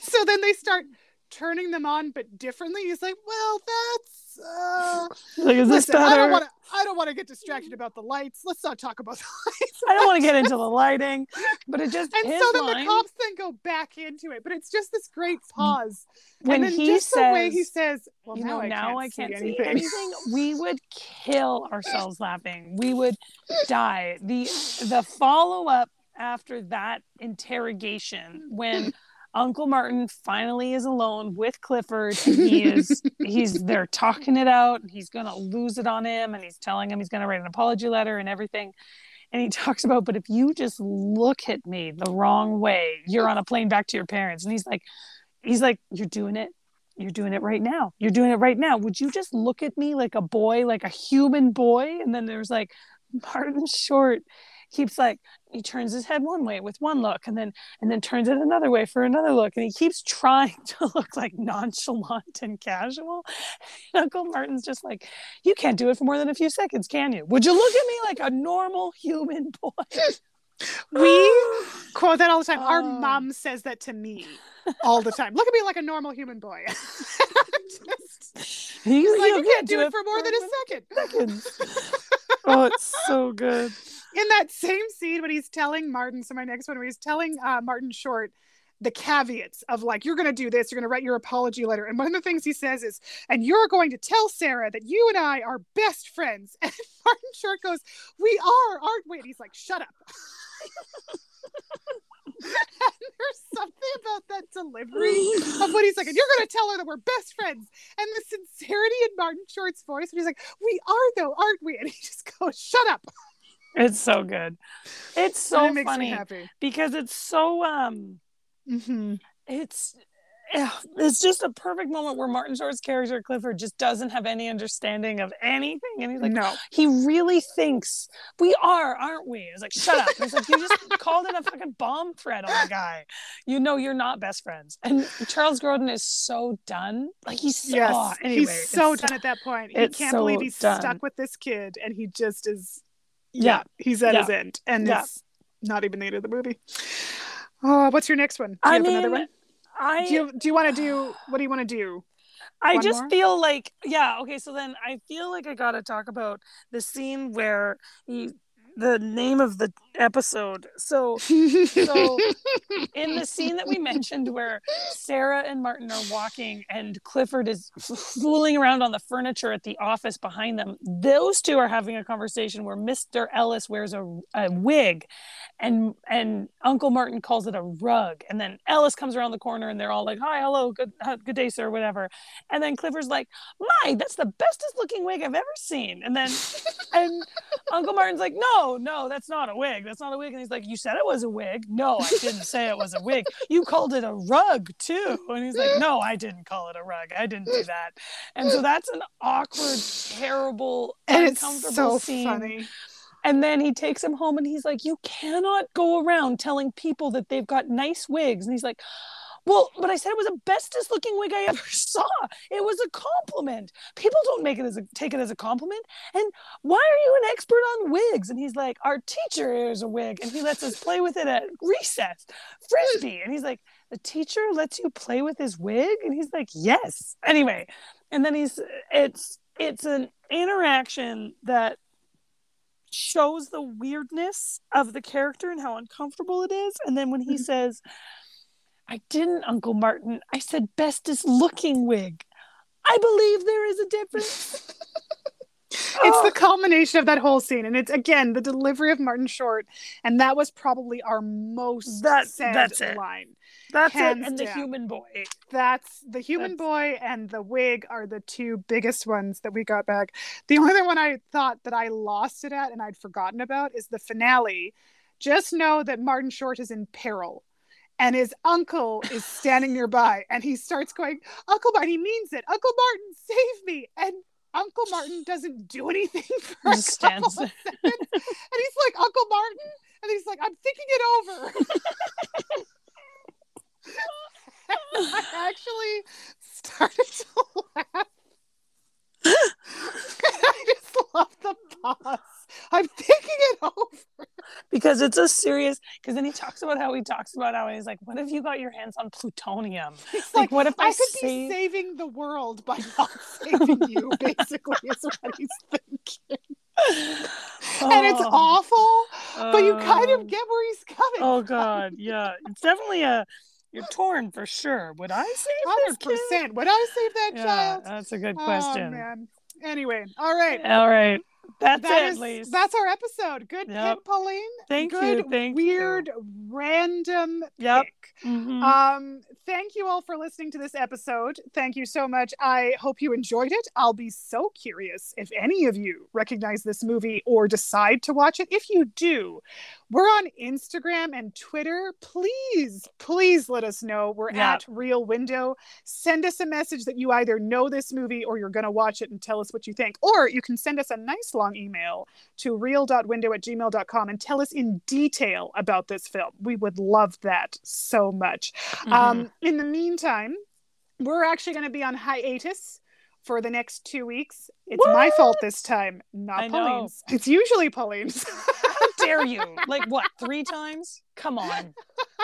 so then they start turning them on but differently he's like well that's uh Like, is this listen, i better? don't want to i don't want to get distracted about the lights let's not talk about the lights I don't want to get into the lighting, but it just and so then line, the cops then go back into it but it's just this great pause when and then he just says, the way he says well you now, know, I, now can't I can't see see anything, anything. We would kill ourselves laughing. We would die. The the follow up after that interrogation when Uncle Martin finally is alone with Clifford and he is he's they're talking it out and he's gonna lose it on him and he's telling him he's gonna write an apology letter and everything. And he talks about, but if you just look at me the wrong way, you're on a plane back to your parents. And he's like, he's like, You're doing it. You're doing it right now. You're doing it right now. Would you just look at me like a boy, like a human boy? And then there's like Martin Short keeps like he turns his head one way with one look and then and then turns it another way for another look. And he keeps trying to look like nonchalant and casual. And uncle martin's just like you can't do it for more than a few seconds can you? Would you look at me like a normal human boy? We quote that all the time. Our Oh. mom says that to me all the time. Look at me like a normal human boy. Just- He's He's like, you can't do it for more than a second. seconds oh it's so good in that same scene when he's telling Martin, so my next one, where he's telling uh, Martin Short the caveats of like, you're going to do this, you're going to write your apology letter. And one of the things he says is, and you're going to tell Sarah that you and I are best friends. And Martin Short goes, we are, aren't we? And he's like, shut up. and there's something about that delivery of what he's like, and you're going to tell her that we're best friends. And the sincerity in Martin Short's voice, and he's like, we are though, aren't we? And he just goes, shut up. It's so good. It's so it makes funny me happy. because it's so um hmm it's yeah, it's just a perfect moment where Martin Short's character Clifford just doesn't have any understanding of anything, and he's like, no. he really thinks we are, aren't we? It's like, shut up. It's like you just called in a fucking bomb threat on the guy. You know you're not best friends. And Charles Grodin is so done. Like he's so Yes, oh, anyway, he's so done at that point. He can't so believe he's done. stuck with this kid, and he just is. Yeah. Yeah, he's at Yeah. his end, and Yeah. it's not even the end of the movie. Oh, what's your next one? Do you I have another one? I Do you do you want to do? What do you want to do? I One just more? feel like yeah, okay, so then I feel like I got to talk about the scene where he the name of the episode. So so in the scene that we mentioned where Sarah and Martin are walking and Clifford is fooling around on the furniture at the office behind them, those two are having a conversation where Mr. Ellis wears a, a wig and and Uncle Martin calls it a rug. And then Ellis comes around the corner and they're all like, Hi, hello, good uh, good day, sir, whatever. And then Clifford's like, My, that's the bestest looking wig I've ever seen. And then and Uncle Martin's like, no, no, that's not a wig. That's not a wig. And he's like, you said it was a wig. No, I didn't say it was a wig. You called it a rug too. And he's like, no, I didn't call it a rug. I didn't do that. And so that's an awkward, terrible, and it's uncomfortable so scene. funny. And then he takes him home and he's like, you cannot go around telling people that they've got nice wigs. And he's like, well, but I said it was the bestest looking wig I ever saw. It was a compliment. People don't make it as a take it as a compliment. And why are you an expert on wigs? And he's like, our teacher is a wig, and he lets us play with it at recess, frisbee. And he's like, the teacher lets you play with his wig, and he's like, yes. Anyway, and then he's it's it's an interaction that shows the weirdness of the character and how uncomfortable it is. And then when he Mhm. says, I didn't, Uncle Martin. I said bestest looking wig. I believe there is a difference. It's Oh, the culmination of that whole scene, and it's again the delivery of Martin Short, and that was probably our most That- that's it. line. that's hands it. And the human boy. That's the human That's- boy and the wig are the two biggest ones that we got back. The only other one I thought that I lost it at and I'd forgotten about is the finale. Just know that Martin Short is in peril. And his uncle is standing nearby and he starts going, Uncle Martin, he means it. Uncle Martin, save me. And Uncle Martin doesn't do anything for Just a couple stands of seconds. And he's like, Uncle Martin? And he's like, I'm thinking it over. I actually started to laugh. Love the pause. I'm thinking it over. Because it's a serious because then he talks about how he talks about how he's like, What if you got your hands on plutonium? It's Like, what if I, I could save be saving the world by not saving you, basically, is what he's thinking. And it's Oh, awful, but you kind um, of get where he's coming. Oh god, yeah. It's definitely a you're torn for sure. Would I save this Hundred percent. Would I save that Yeah, child? that's a good Oh, question. man. Anyway, all right. All right. That's That it, is- Lise. that's our episode. Good Yep. pick, Pauline. Thank you, Good, thank you. weird, random Yep. pick. Mhm. Um, thank you all for listening to this episode. Thank you so much. I hope you enjoyed it. I'll be so curious if any of you recognize this movie or decide to watch it. If you do, we're on Instagram and Twitter. Please, please let us know. We're Yeah. at Real Window. Send us a message that you either know this movie or you're going to watch it and tell us what you think. Or you can send us a nice long email to real.window at gmail.com and tell us in detail about this film. We would love that so much. Mhm. Um, in the meantime, we're actually going to be on hiatus for the next two weeks. It's my fault this time, not I know. Pauline's. It's usually Pauline's. How dare you? Like what? Three times? Come on.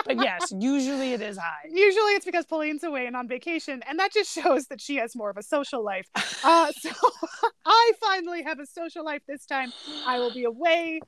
But yes, usually it is high. usually it's because Pauline's away and on vacation, and that just shows that she has more of a social life. Uh, so I finally have a social life this time. I will be away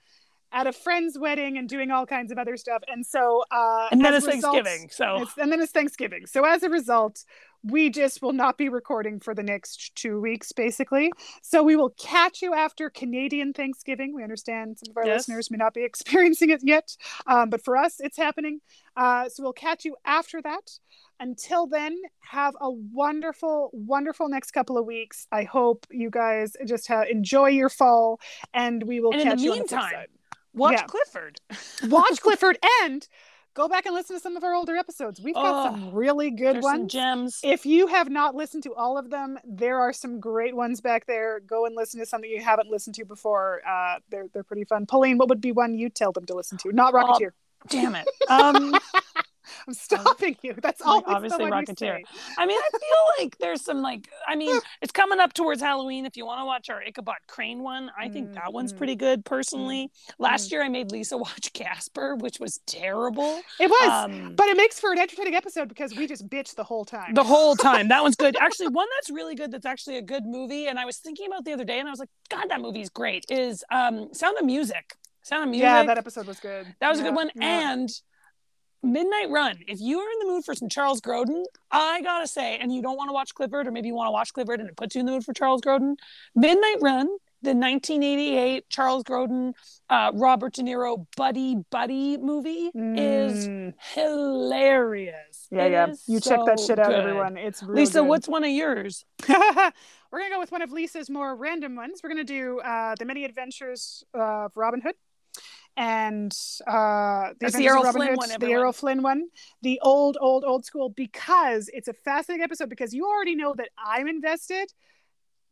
at a friend's wedding and doing all kinds of other stuff. And so, uh, And then it's result- Thanksgiving. So It's- and then it's Thanksgiving. So as a result, we just will not be recording for the next two weeks, basically. So we will catch you after Canadian Thanksgiving. We understand some of our Yes. listeners may not be experiencing it yet, um, but for us, it's happening. Uh, so we'll catch you after that. Until then, have a wonderful, wonderful next couple of weeks. I hope you guys just uh, enjoy your fall, and we will And catch you on the flip meantime, side. Watch Yeah. Clifford. Watch Clifford and go back and listen to some of our older episodes. We've got Oh, some really good ones. gems. If you have not listened to all of them, there are some great ones back there. Go and listen to something you haven't listened to before. Uh, they're they're pretty fun. Pauline, what would be one you tell them to listen to? Not Rocketeer. Damn it. Um, I'm stopping you. That's Like, obviously the one you Rocketeer. I mean, I feel like there's some like, I mean, it's coming up towards Halloween. If you want to watch our Ichabod Crane one, I think that one's pretty good personally. Last year I made Lisa watch Casper, which was terrible. It was, Um, but it makes for an entertaining episode because we just bitch the whole time. the whole time. That one's good. Actually, one that's really good. That's actually a good movie. And I was thinking about the other day, and I was like, God, that movie's great. Is um, Sound of Music. Sound of Music. yeah, that episode was good. That was a good one. yeah. And Midnight Run. If you are in the mood for some Charles Grodin, I gotta say, and you don't want to watch Clifford, or maybe you want to watch Clifford and it puts you in the mood for Charles Grodin, Midnight Run, the 1988 Charles Grodin, uh, Robert De Niro buddy buddy movie, is Mm. hilarious. yeah, It yeah. is You check that shit out, good. everyone. It's Lisa, good. what's one of yours? We're gonna go with one of Lisa's more random ones. We're gonna do uh, the Many Adventures of Robin Hood, and uh, the Errol Flynn one, the. Errol Flynn one, the old, old, old school, because it's a fascinating episode. Because you already know that I'm invested.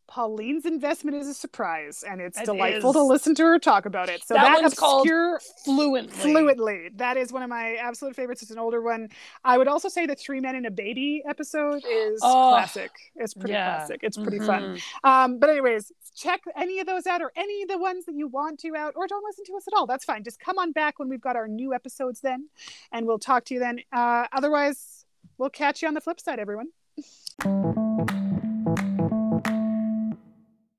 Pauline's investment is a surprise, and it's It delightful is. to listen to her talk about it. So That that, one's called obscure Fluently. fluently. That is one of my absolute favorites. It's an older one. I would also say the Three Men and a Baby episode is Oh, classic. It's pretty yeah. classic. It's pretty fun. Mhm. Um, but anyways, check any of those out or any of the ones that you want to out, or don't listen to us at all. That's fine. Just come on back when we've got our new episodes then, and we'll talk to you then. Uh, otherwise, we'll catch you on the flip side, everyone.